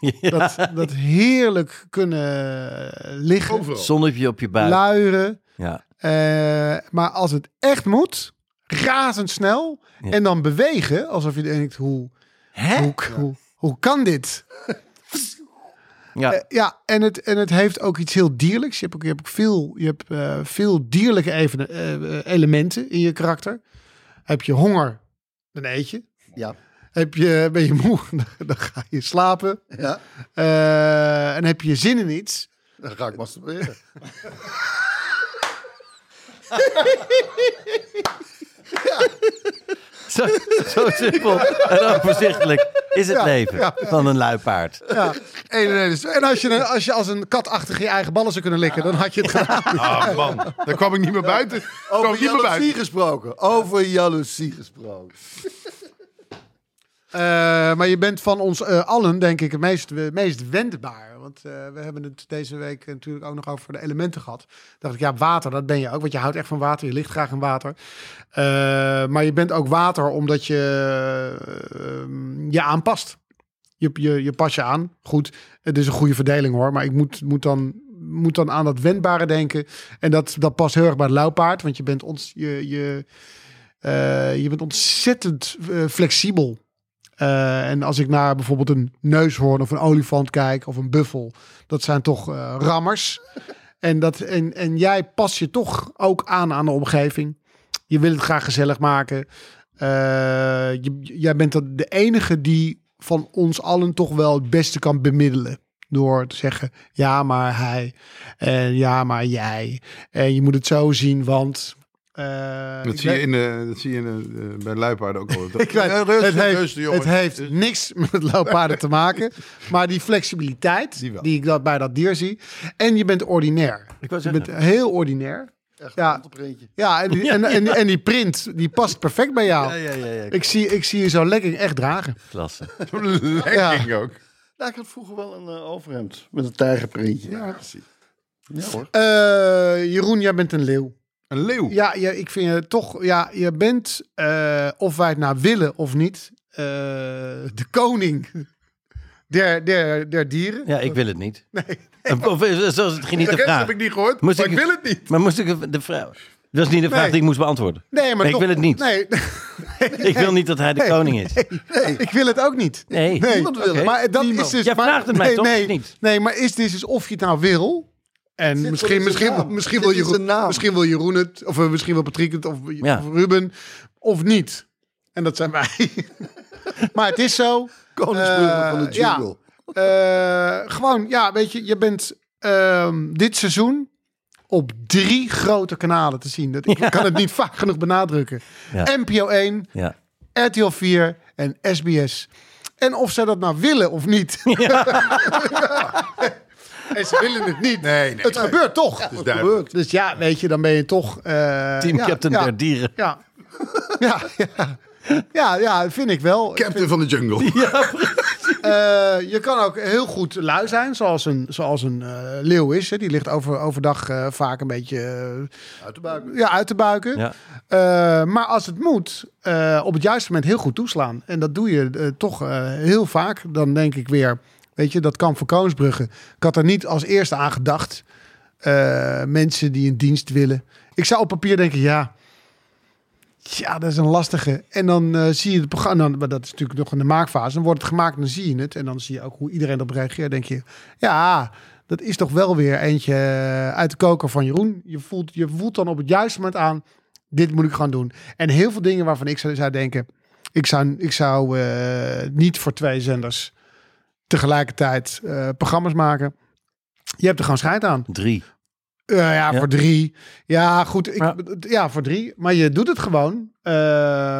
Ja. Dat, dat heerlijk kunnen liggen, Overal. Zonnetje op je buik. luieren. Ja. Eh, maar als het echt moet, razendsnel. Ja. En dan bewegen, alsof je denkt, hoe, Hè? hoe, hoe, hoe kan dit? Ja. Eh, ja, en het, en het heeft ook iets heel dierlijks. Je hebt ook, je hebt ook veel, je hebt, eh, veel dierlijke even, eh, elementen in je karakter. Heb je honger, dan eet je. Ja. Heb je, ben je moe, dan, ga je slapen. Ja. En heb je zin in iets, Dan ga ik masturberen. Zo, zo simpel en overzichtelijk is het Ja, leven ja. van een luipaard. Ja. En, en als, je, als je als een kat achter je eigen ballen zou kunnen likken, dan had je het gedaan. Ah man, daar kwam ik niet meer buiten. kwam Over niet meer jaloezie buiten. gesproken. Over jaloezie gesproken. Eh, maar je bent van ons eh, allen, denk ik, het meest, het meest wendbaar. Want eh, we hebben het deze week natuurlijk ook nog over de elementen gehad. dacht ik, ja, water, dat ben je ook. Want je houdt echt van water, je ligt graag in water. Eh, maar je bent ook water omdat je eh, je aanpast. Je, je, je pas je aan. Goed, het is een goede verdeling hoor. Maar ik moet, moet, dan, moet dan aan dat wendbare denken. En dat, dat past heel erg bij het luipaard. Want je bent, je, je, je bent ontzettend flexibel. Eh, en als ik naar bijvoorbeeld een neushoorn of een olifant kijk of een buffel, dat zijn toch eh, rammers. En, dat, en, en jij pas je toch ook aan aan de omgeving. Je wil het graag gezellig maken. Eh, je, jij bent de enige die van ons allen toch wel het beste kan bemiddelen. Door te zeggen, ja, maar hij. En ja, maar jij. En je moet het zo zien, want... eh, Dat zie, je weet- in de, dat zie je in de, eh, bij luipaarden ook al. ik weet, rustig, het, heeft, rustig, het heeft niks met looppaarden te maken. Maar die flexibiliteit Die ik dat bij dat dier zie. En je bent ordinair. Ik Je bent heel ordinair. Echt Ja. Ja, en die, en, en, en die print, die past perfect bij jou. ja, ja, ja, ja. Ik, zie, ik zie je zo'n legging echt dragen. Klasse. Lekking ook. Nou, ik had vroeger wel een eh, overhemd met een tijgerprintje. Ja, precies. Ja hoor. Eh, Jeroen, jij bent een leeuw. Een leeuw. Ja, ja ik vind je toch... Ja, je bent, eh, of wij het nou willen of niet... eh, de koning der, der, der dieren. Ja, ik wil het niet. Nee, Of eh, zoals het ging niet De de rest vraag. heb ik niet gehoord, Moest maar ik- ik wil het niet. Maar moest ik de vraag... Dat is niet de vraag Nee. die ik moest beantwoorden. nee maar ik toch- wil het niet. Nee, Ik wil niet dat hij de koning is. ik wil het ook niet. Nee, Nee, niemand wil het. maar dat Niemand. is dus. Jij maar- vraagt het mij nee, toch? Nee, Niet? nee, maar is dit dus of je het nou wil? En Zit misschien, misschien, naam. misschien, Zit wil Jeroen, naam. misschien wil Jeroen het, of eh, misschien wil Patrick het, of, Ja. of Ruben, of niet. En dat zijn wij. maar het is zo. Koningsbrugge Eh, van de ja. jungle. Eh, gewoon, ja, weet je, je bent ehm, dit seizoen op drie grote kanalen te zien. Dat, ik kan het niet vaak genoeg benadrukken. Ja. NPO 1, Ja. RTL 4 en SBS. En of zij dat nou willen of niet. en ze willen het niet. Nee, nee. het gebeurt toch. is duidelijk. Dus ja, weet je, dan ben je toch... eh, Team ja, Captain ja, der Dieren. Ja. Ja, ja. Ja, ja, vind ik wel. Captain van de jungle. Eh, je kan ook heel goed lui zijn, zoals een, zoals een eh, leeuw is. Hè. Die ligt over, overdag eh, vaak een beetje Uit de buik. ja, uit te buiken. Ja. Eh, maar als het moet, eh, op het juiste moment heel goed toeslaan. En dat doe je toch eh, heel vaak. Dan denk ik weer, weet je, dat kamp van Koonsbrugge. Ik had er niet als eerste aan gedacht. Eh, mensen die een dienst willen. Ik zou op papier denken, ja... Ja, dat is een lastige. En dan eh, zie je het programma, dan, maar dat is natuurlijk nog in de maakfase. Dan wordt het gemaakt dan zie je het. En dan zie je ook hoe iedereen erop reageert. denk je, ja, dat is toch wel weer eentje eh, uit de koker van Jeroen. Je voelt, je voelt dan op het juiste moment aan, dit moet ik gaan doen. En heel veel dingen waarvan ik zou, denken, ik zou, ik zou niet voor twee zenders tegelijkertijd eh, programma's maken. Je hebt er gewoon scheid aan. Drie. Eh, ja, Ja. voor drie. Ja, goed. Ik, Ja. ja. voor drie. Maar je doet het gewoon. eh,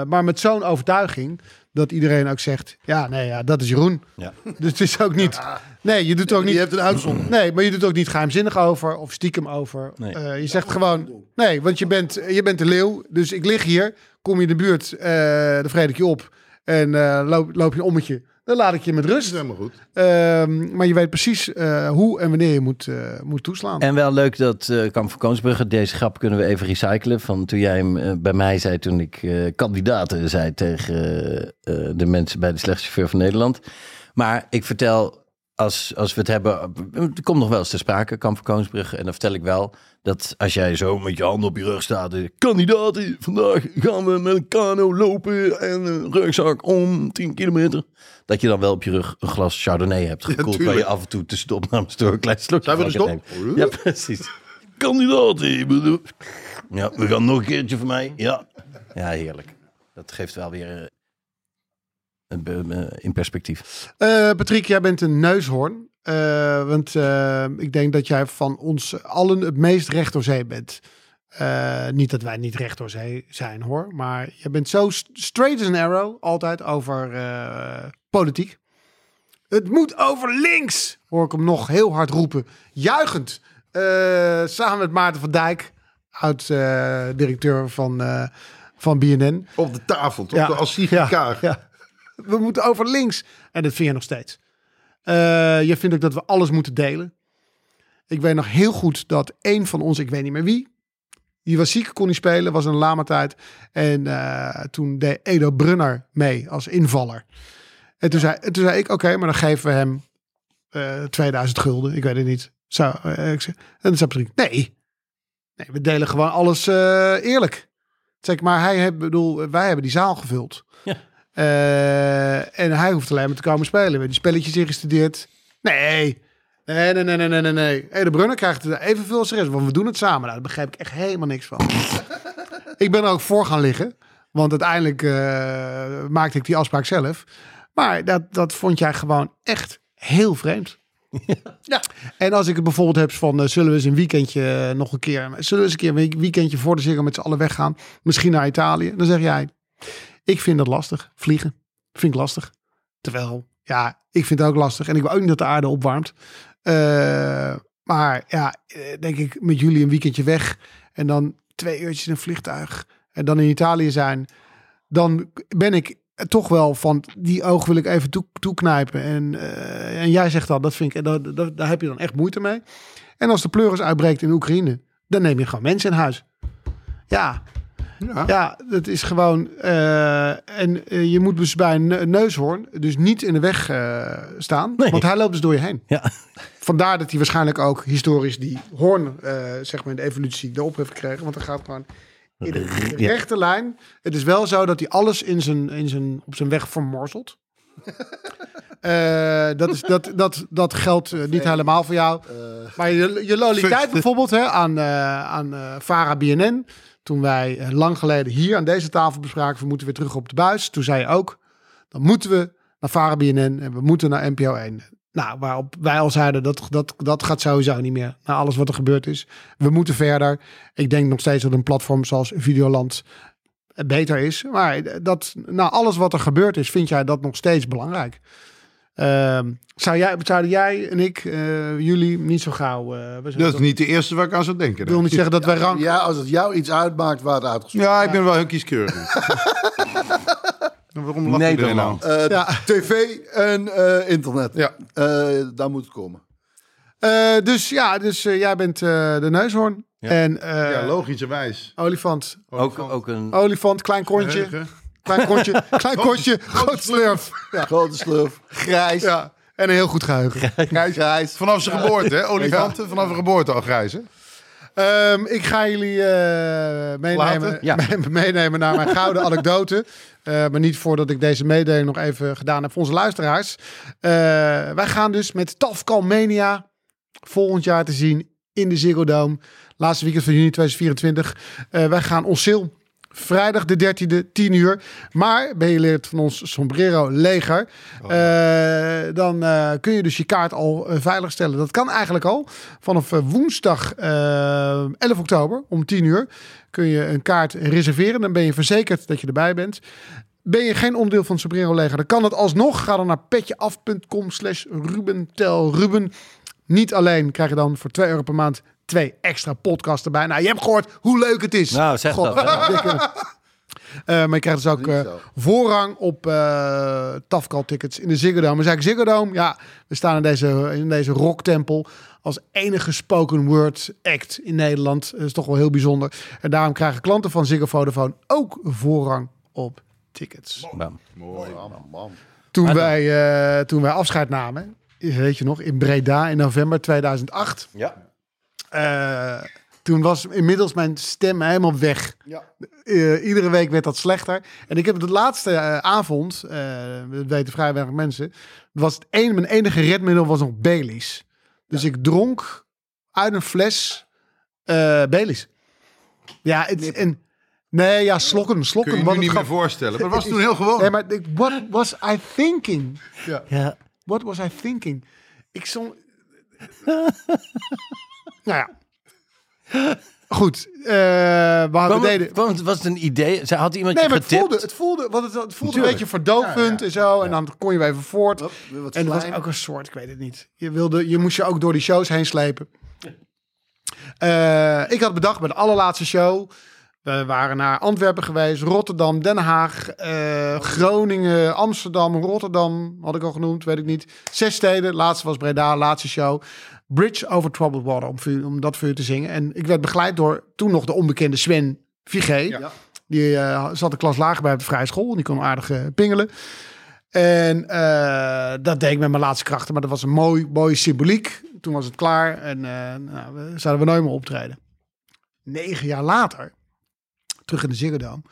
maar met zo'n overtuiging dat iedereen ook zegt: ja, nee, ja, dat is Jeroen. Ja. Dus het is ook niet. Nee, je doet er ook niet. Die heeft een uitzondering. Nee, maar je doet er ook niet geheimzinnig over of stiekem over. Nee. Eh, je zegt gewoon: nee, want je bent, je bent de leeuw. Dus ik lig hier. Kom je in de buurt, eh dan vreet ik je op. En eh, loop, loop je een ommetje. Dan laat ik je met Dat is rust. helemaal goed. Ehm, maar je weet precies eh, hoe en wanneer je moet, eh, moet toeslaan. En wel leuk dat eh Kamp van Koonsbrugge, deze grap kunnen we even recyclen. Van toen jij hem bij mij zei, toen ik eh, kandidaten zei tegen de mensen bij de slechtste chauffeur van Nederland. Maar ik vertel, als, als we het hebben, het komt nog wel eens te sprake, Kamp van Koonsbrugge. En dan vertel ik wel dat als jij zo met je handen op je rug staat. eh, Kandidaten, vandaag gaan we met een kano lopen en een rugzak om 10 kilometer. Dat je dan wel op je rug een glas Chardonnay hebt gekoeld. waar je af en toe tussen de opnames door een klein slokje Zijn we nemen. Ja, precies. Kandidaten. bedoel. Ja, we gaan nog een keertje voor mij. Ja. Ja, heerlijk. Dat geeft wel weer eh, een be- eh, in perspectief. Eh Patrick, jij bent een neushoorn. Eh, want eh, ik denk dat jij van ons allen het meest recht door zee bent. Eh, niet dat wij niet recht door zee zijn hoor. Maar je bent zo st- straight as an arrow. Altijd over eh, politiek. Het moet over links. Hoor ik hem nog heel hard roepen. Juichend. Eh, samen met Maarten van Dijk. Oud-directeur van, eh, van BNN. Op de tafel, toch? Als Sigrid ja, Kaag. ja. We moeten over links. En dat vind je nog steeds. Eh je vindt ook dat we alles moeten delen. Ik weet nog heel goed dat een van ons, ik weet niet meer wie, die was ziek, kon niet spelen, was een lama tijd. En eh, toen deed Edo Brunner mee als invaller. En toen zei, en toen zei ik, oké, maar dan geven we hem eh 2000 gulden. Ik weet het niet. Ik zei, en dan zei nee. Nee, we delen gewoon alles eerlijk. Zeg maar hij heeft, bedoel, wij hebben die zaal gevuld. Ja. Eh, en hij hoeft alleen maar te komen spelen. We hebben die spelletjes ingestudeerd. Nee. Nee, nee, nee, nee, nee, nee. Hey, de Brunner krijgt er evenveel als de rest, want we doen het samen. Nou, daar begrijp ik echt helemaal niks van. ik ben er ook voor gaan liggen. Want uiteindelijk eh, maakte ik die afspraak zelf. Maar dat, dat vond jij gewoon echt heel vreemd. Ja. En als ik het bijvoorbeeld heb van, eh, zullen we eens een weekendje nog een keer, zullen we eens een keer een week- weekendje voor de Ziggo met z'n allen weggaan, misschien naar Italië, dan zeg jij, ik vind dat lastig, vliegen, vind ik lastig. Terwijl, ja, ik vind het ook lastig en ik wil ook niet dat de aarde opwarmt. Eh, maar ja, eh, denk ik met jullie een weekendje weg en dan twee uurtjes in een vliegtuig en dan in Italië zijn, dan ben ik toch wel van die oog wil ik even toe, toeknijpen. En, eh, en jij zegt dan, dat vind ik, daar, daar, daar heb je dan echt moeite mee. En als de pleuris uitbreekt in Oekraïne, dan neem je gewoon mensen in huis. Ja, Ja. Ja, dat is gewoon. eh, en eh, je moet dus bij een ne- neushoorn dus niet in de weg eh, staan. Nee. Want hij loopt dus door je heen. Ja. Vandaar dat hij waarschijnlijk ook historisch die hoorn, eh, zeg maar in de evolutie, erop heeft gekregen. Want hij gaat gewoon in de Ja. rechte lijn. Het is wel zo dat hij alles in zijn, in zijn, op zijn weg vermorzelt. Eh, dat, is, dat, dat, dat geldt niet helemaal voor jou. Maar je, je loyaliteit bijvoorbeeld hè, aan, eh aan eh Vara BNN. Toen wij eh, lang geleden hier aan deze tafel bespraken, we moeten weer terug op de buis. Toen zei je ook, dan moeten we naar Vara BNN en we moeten naar NPO 1. Nou, waarop wij al zeiden, dat, dat, dat gaat sowieso niet meer. Na alles wat er gebeurd is. We moeten verder. Ik denk nog steeds dat een platform zoals Videoland eh, beter is. Maar dat, na alles wat er gebeurd is, vind jij dat nog steeds belangrijk? Ehm, zou jij, zouden jij en ik, eh, jullie, niet zo gauw... eh, Dat is toch- niet de eerste waar ik aan zou denken. ik wil niet zeggen dat wij rank... Ja, als het jou iets uitmaakt, waar het uitgezonden Ja, ik ben wel heel kieskeurig. Waarom lacht nou? Nederland. Eh, Ja. TV en eh, internet. Ja. Eh, daar moet het komen. Eh, dus ja, dus jij bent eh, de neushoorn. Ja. En eh, Ja, logischerwijs. olifant. Ook, ook een... Olifant, klein kontje. Geheugen. Klein kontje, klein kontje, groot slurf. Ja. Grote slurf, grijs, ja. En een heel goed geheugen. grijs, grijs. Vanaf zijn geboorte, hè? Olifanten, vanaf zijn geboorte al grijs, hè? Ehm, ik ga jullie eh, meenemen? Ja. meenemen naar mijn gouden anekdote. Eh, maar niet voordat ik deze mededeling nog even gedaan heb voor onze luisteraars. Eh, wij gaan dus met Tafkal Mania volgend jaar te zien in de Ziggo Dome. Laatste weekend van juni 2024. Eh, wij gaan Osseel. Vrijdag de 13e, 10 uur. Maar ben je lid van ons Sombrero leger, eh, dan eh, kun je dus je kaart al eh, veilig stellen. Dat kan eigenlijk al. Vanaf eh, woensdag eh, 11 oktober om 10 uur kun je een kaart reserveren. Dan ben je verzekerd dat je erbij bent. Ben je geen onderdeel van Sombrero leger, dan kan het alsnog. Ga dan naar petjeaf.com slash rubentelruben. Niet alleen krijg je dan voor 2 euro per maand twee extra podcasts erbij. Nou, je hebt gehoord hoe leuk het is. Nou, zeg dat. Godverdikke. Eh, maar je krijgt dus ook eh, voorrang op eh Tafkal tickets in de Ziggo Dome. We zeggen Ziggo Dome, ja, we staan in deze, in deze rocktempel als enige spoken word act in Nederland. Dat is toch wel heel bijzonder. En daarom krijgen klanten van Ziggo Vodafone ook voorrang op tickets. Bam. Bam, bam. Toen Maar wij, eh, toen wij afscheid namen, weet je nog, in Breda in november 2008. Ja. Eh, toen was inmiddels mijn stem helemaal weg. Ja. Eh, iedere week werd dat slechter. En ik heb de laatste eh, avond, eh dat weten vrij weinig mensen, was het een, mijn enige redmiddel was nog Baileys. Dus ik dronk uit een fles eh Baileys. Ja, het, en, nee, ja, slokken, slokken. Kun je je nu het niet meer voorstellen. Maar dat was toen heel gewoon. Nee, maar what was I thinking? Ja. What was I thinking? Ik zong... nou ja. Goed. eh, we hadden Kwam, deden... het, kwam het, was het een idee? Ze had iemand Nee, je maar het getipt? voelde, het voelde, want het, het voelde een beetje verdovend en zo. En dan kon je weer even voort. Wat En er was ook een soort, ik weet het niet. Je, wilde, je moest je ook door die shows heen slepen. Eh, ik had bedacht bij de allerlaatste show. We waren naar Antwerpen geweest, Rotterdam, Den Haag, eh, Groningen, Amsterdam, Rotterdam, had ik al genoemd, weet ik niet. Zes steden, laatste was Breda, laatste show. Bridge over Troubled Water, om, voor om dat voor u te zingen. En ik werd begeleid door toen nog de onbekende Sven Vigé. Ja. Die eh, zat een klas lager bij op de vrije school. En die kon aardig eh, pingelen. En eh, dat deed ik met mijn laatste krachten. Maar dat was een mooi, mooie symboliek. Toen was het klaar. En nou, we, zouden we nooit meer optreden. Negen jaar later, terug in de Ziggo Dome,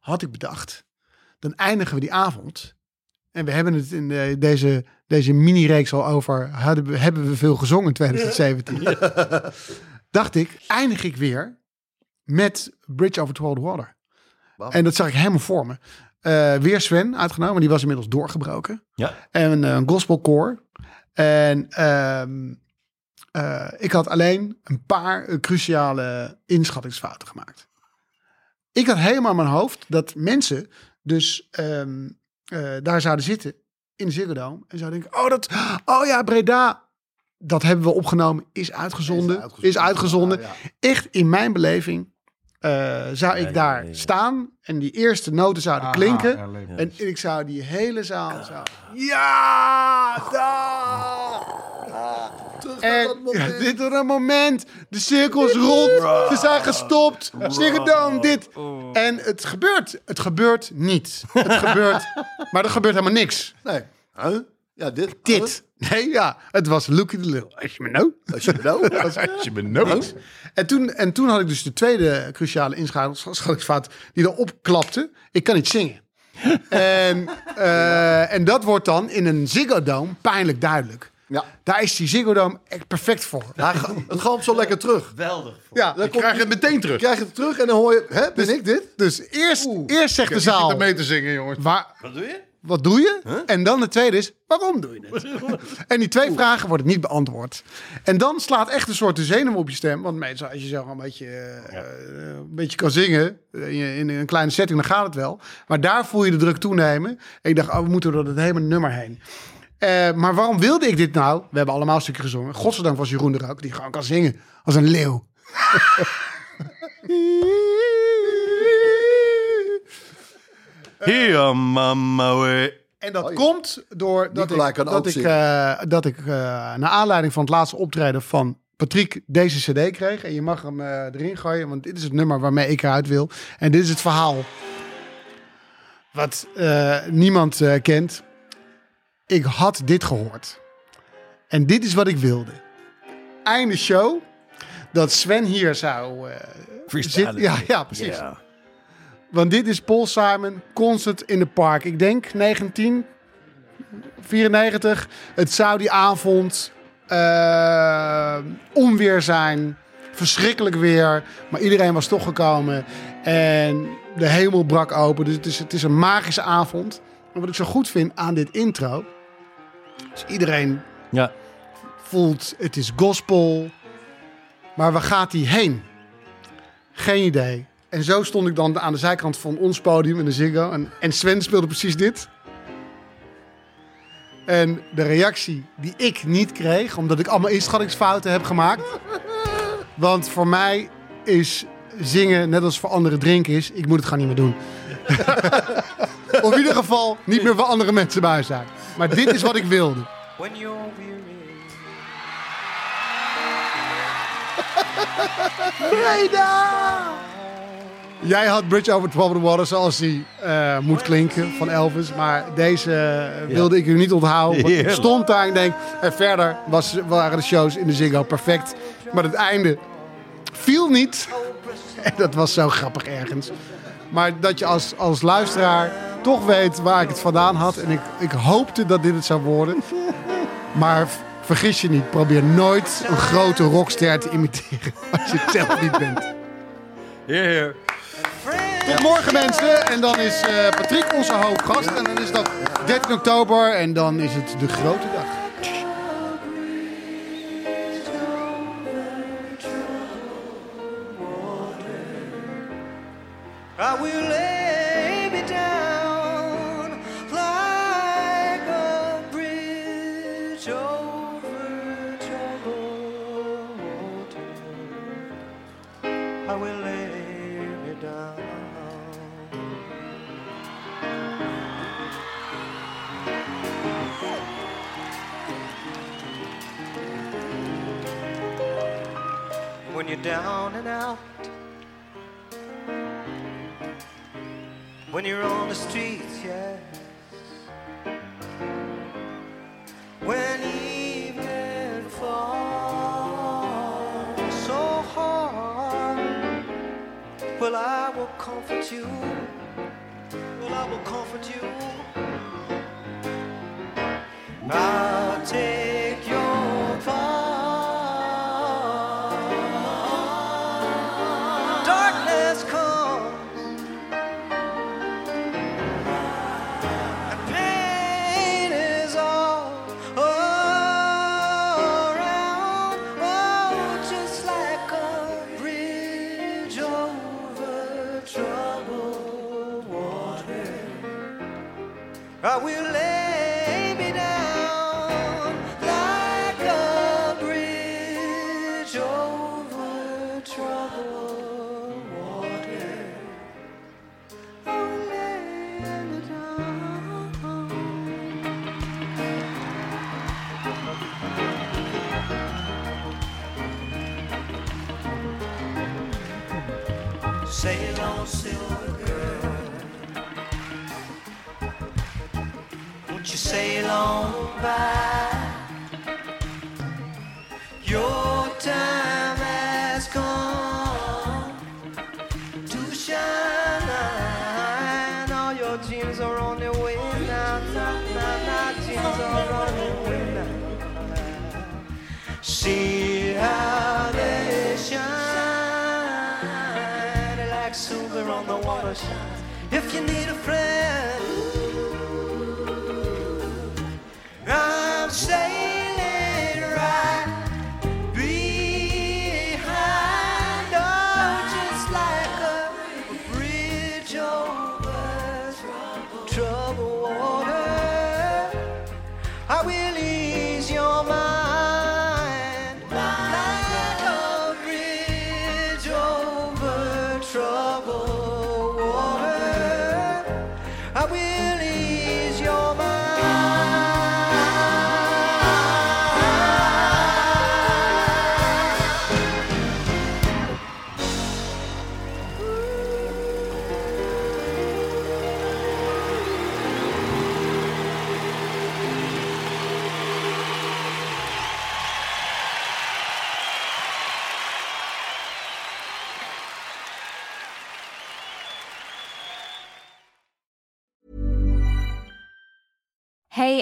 had ik bedacht. Dan eindigen we die avond. En we hebben het in de- deze, deze mini-reeks al over. Hadden we, hebben we veel gezongen in 2017? Dacht ik, eindig ik weer met Bridge over Troubled Water. En dat zag ik helemaal voor me. Eh, weer Sven uitgenomen, die was inmiddels doorgebroken. Ja. En eh, een gospelkoor. En ehm, eh, ik had alleen een paar eh, cruciale inschattingsfouten gemaakt. Ik had helemaal in mijn hoofd dat mensen dus ehm, eh, daar zouden zitten in de Ziggo Dome en zouden denken, oh, dat, oh ja, Breda, dat hebben we opgenomen, is uitgezonden, is uitgezonden. Ja, ja. Echt in mijn beleving, eh, zou ik daar staan en die eerste noten zouden klinken. En ik zou die hele zaal zo... Ja! Daar! En ja, dit is een moment. De cirkel is rond. Ze zijn gestopt. Ziggo dit. En het gebeurt. Het gebeurt niet. Het gebeurt. Maar er gebeurt helemaal niks. Nee. Huh? Ja, dit. Dit. Nee, ja. Het was Lucky the Little. Als je me nou. Als je nou. Als je me nooit. En toen, en toen had ik dus de tweede cruciale inschakelingsfout die erop klapte. Ik kan niet zingen. en, eh, en dat wordt dan in een Ziggo Dome pijnlijk duidelijk. Ja. Daar is die Ziggo Dome echt perfect voor. Ja, het gaat zo lekker terug. Geweldig. Ja, Dan Ik krijg het meteen terug. krijg je het terug en dan hoor je, hè, ben ik dit? dus eerst, eerst zegt de Ik zit zaal, er mee te zingen, jongens. waar, Wat doe je? Wat doe je? En dan de tweede is, waarom doe je het? en die twee vragen worden niet beantwoord. En dan slaat echt een soort de zenuw op je stem. Want meestal als je zo een beetje, eh, eh, een beetje kan zingen eh, in, een kleine setting, dan gaat het wel. Maar daar voel je de druk toenemen. En ik dacht, oh, we moeten door het hele nummer heen. Maar waarom wilde ik dit nou? We hebben allemaal een stukje gezongen. Godzijdank was Jeroen er ook, die gewoon kan zingen als een leeuw. Hier, mama. we. En dat komt door dat Nicolai ik, kan dat ook ik, zingen. eh, dat ik eh, naar aanleiding van het laatste optreden van Patrick deze cd kreeg. En je mag hem eh, erin gooien, want dit is het nummer waarmee ik eruit wil. En dit is het verhaal wat eh, niemand eh, kent. Ik had dit gehoord. En dit is wat ik wilde. Einde show. Dat Sven hier zou eh Freestylen. zitten. Ja, ja, precies. Want dit is Paul Simon, Concert in the Park. Ik denk 1994. Het zou die avond eh, onweer zijn. Verschrikkelijk weer. Maar iedereen was toch gekomen. En de hemel brak open. Dus het is, het is een magische avond. En wat ik zo goed vind aan dit intro... is iedereen Ja. voelt, het is gospel. Maar waar gaat hij heen? Geen idee. En zo stond ik dan aan de zijkant van ons podium in de Ziggo. En, en Sven speelde precies dit. En de reactie die ik niet kreeg, omdat ik allemaal inschattingsfouten heb gemaakt. Want voor mij is zingen, net als voor anderen drinken is, ik moet het gewoon niet meer doen. of in ieder geval niet meer voor andere mensen bij zijn. Maar dit is wat ik wilde. When you're weary. Jij had Bridge Over Troubled Water zoals die eh, moet klinken van Elvis. Maar deze eh, wilde ik u niet onthouden. Want ik Heerlijk. stond daar en denk... En verder was, waren de shows in de Ziggo perfect. Maar het einde viel niet. En dat was zo grappig ergens. Maar dat je als, als luisteraar toch weet waar ik het vandaan had. En ik, ik hoopte dat dit het zou worden. Maar vergis je niet. Probeer nooit een grote rockster te imiteren. Als je het zelf niet bent. Hier. Tot morgen mensen. En dan is eh, Patrick onze hoofdgast. En dan is dat 13 oktober. En dan is het de grote dag. I will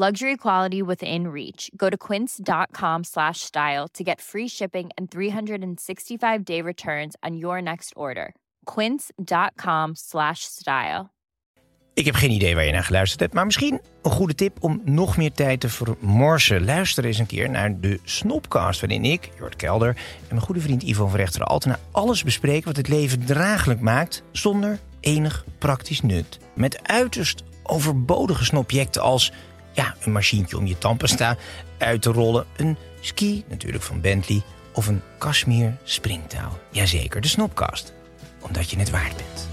Luxury quality within reach. Go to quince.com slash style to get free shipping and 365 day returns on your next order. Quince.com slash style. Ik heb geen idee waar je naar geluisterd hebt, maar misschien een goede tip om nog meer tijd te vermorsen. Luister eens een keer naar de Snopcast, waarin ik, Jort Kelder en mijn goede vriend Ivo van Rechteren Altena alles bespreken wat het leven draaglijk maakt zonder enig praktisch nut. Met uiterst overbodige snobjecten als ja, een machientje om je tandpasta uit te rollen, een ski natuurlijk van Bentley of een Kashmir springtouw. Jazeker, de Snopcast. Omdat je het waard bent.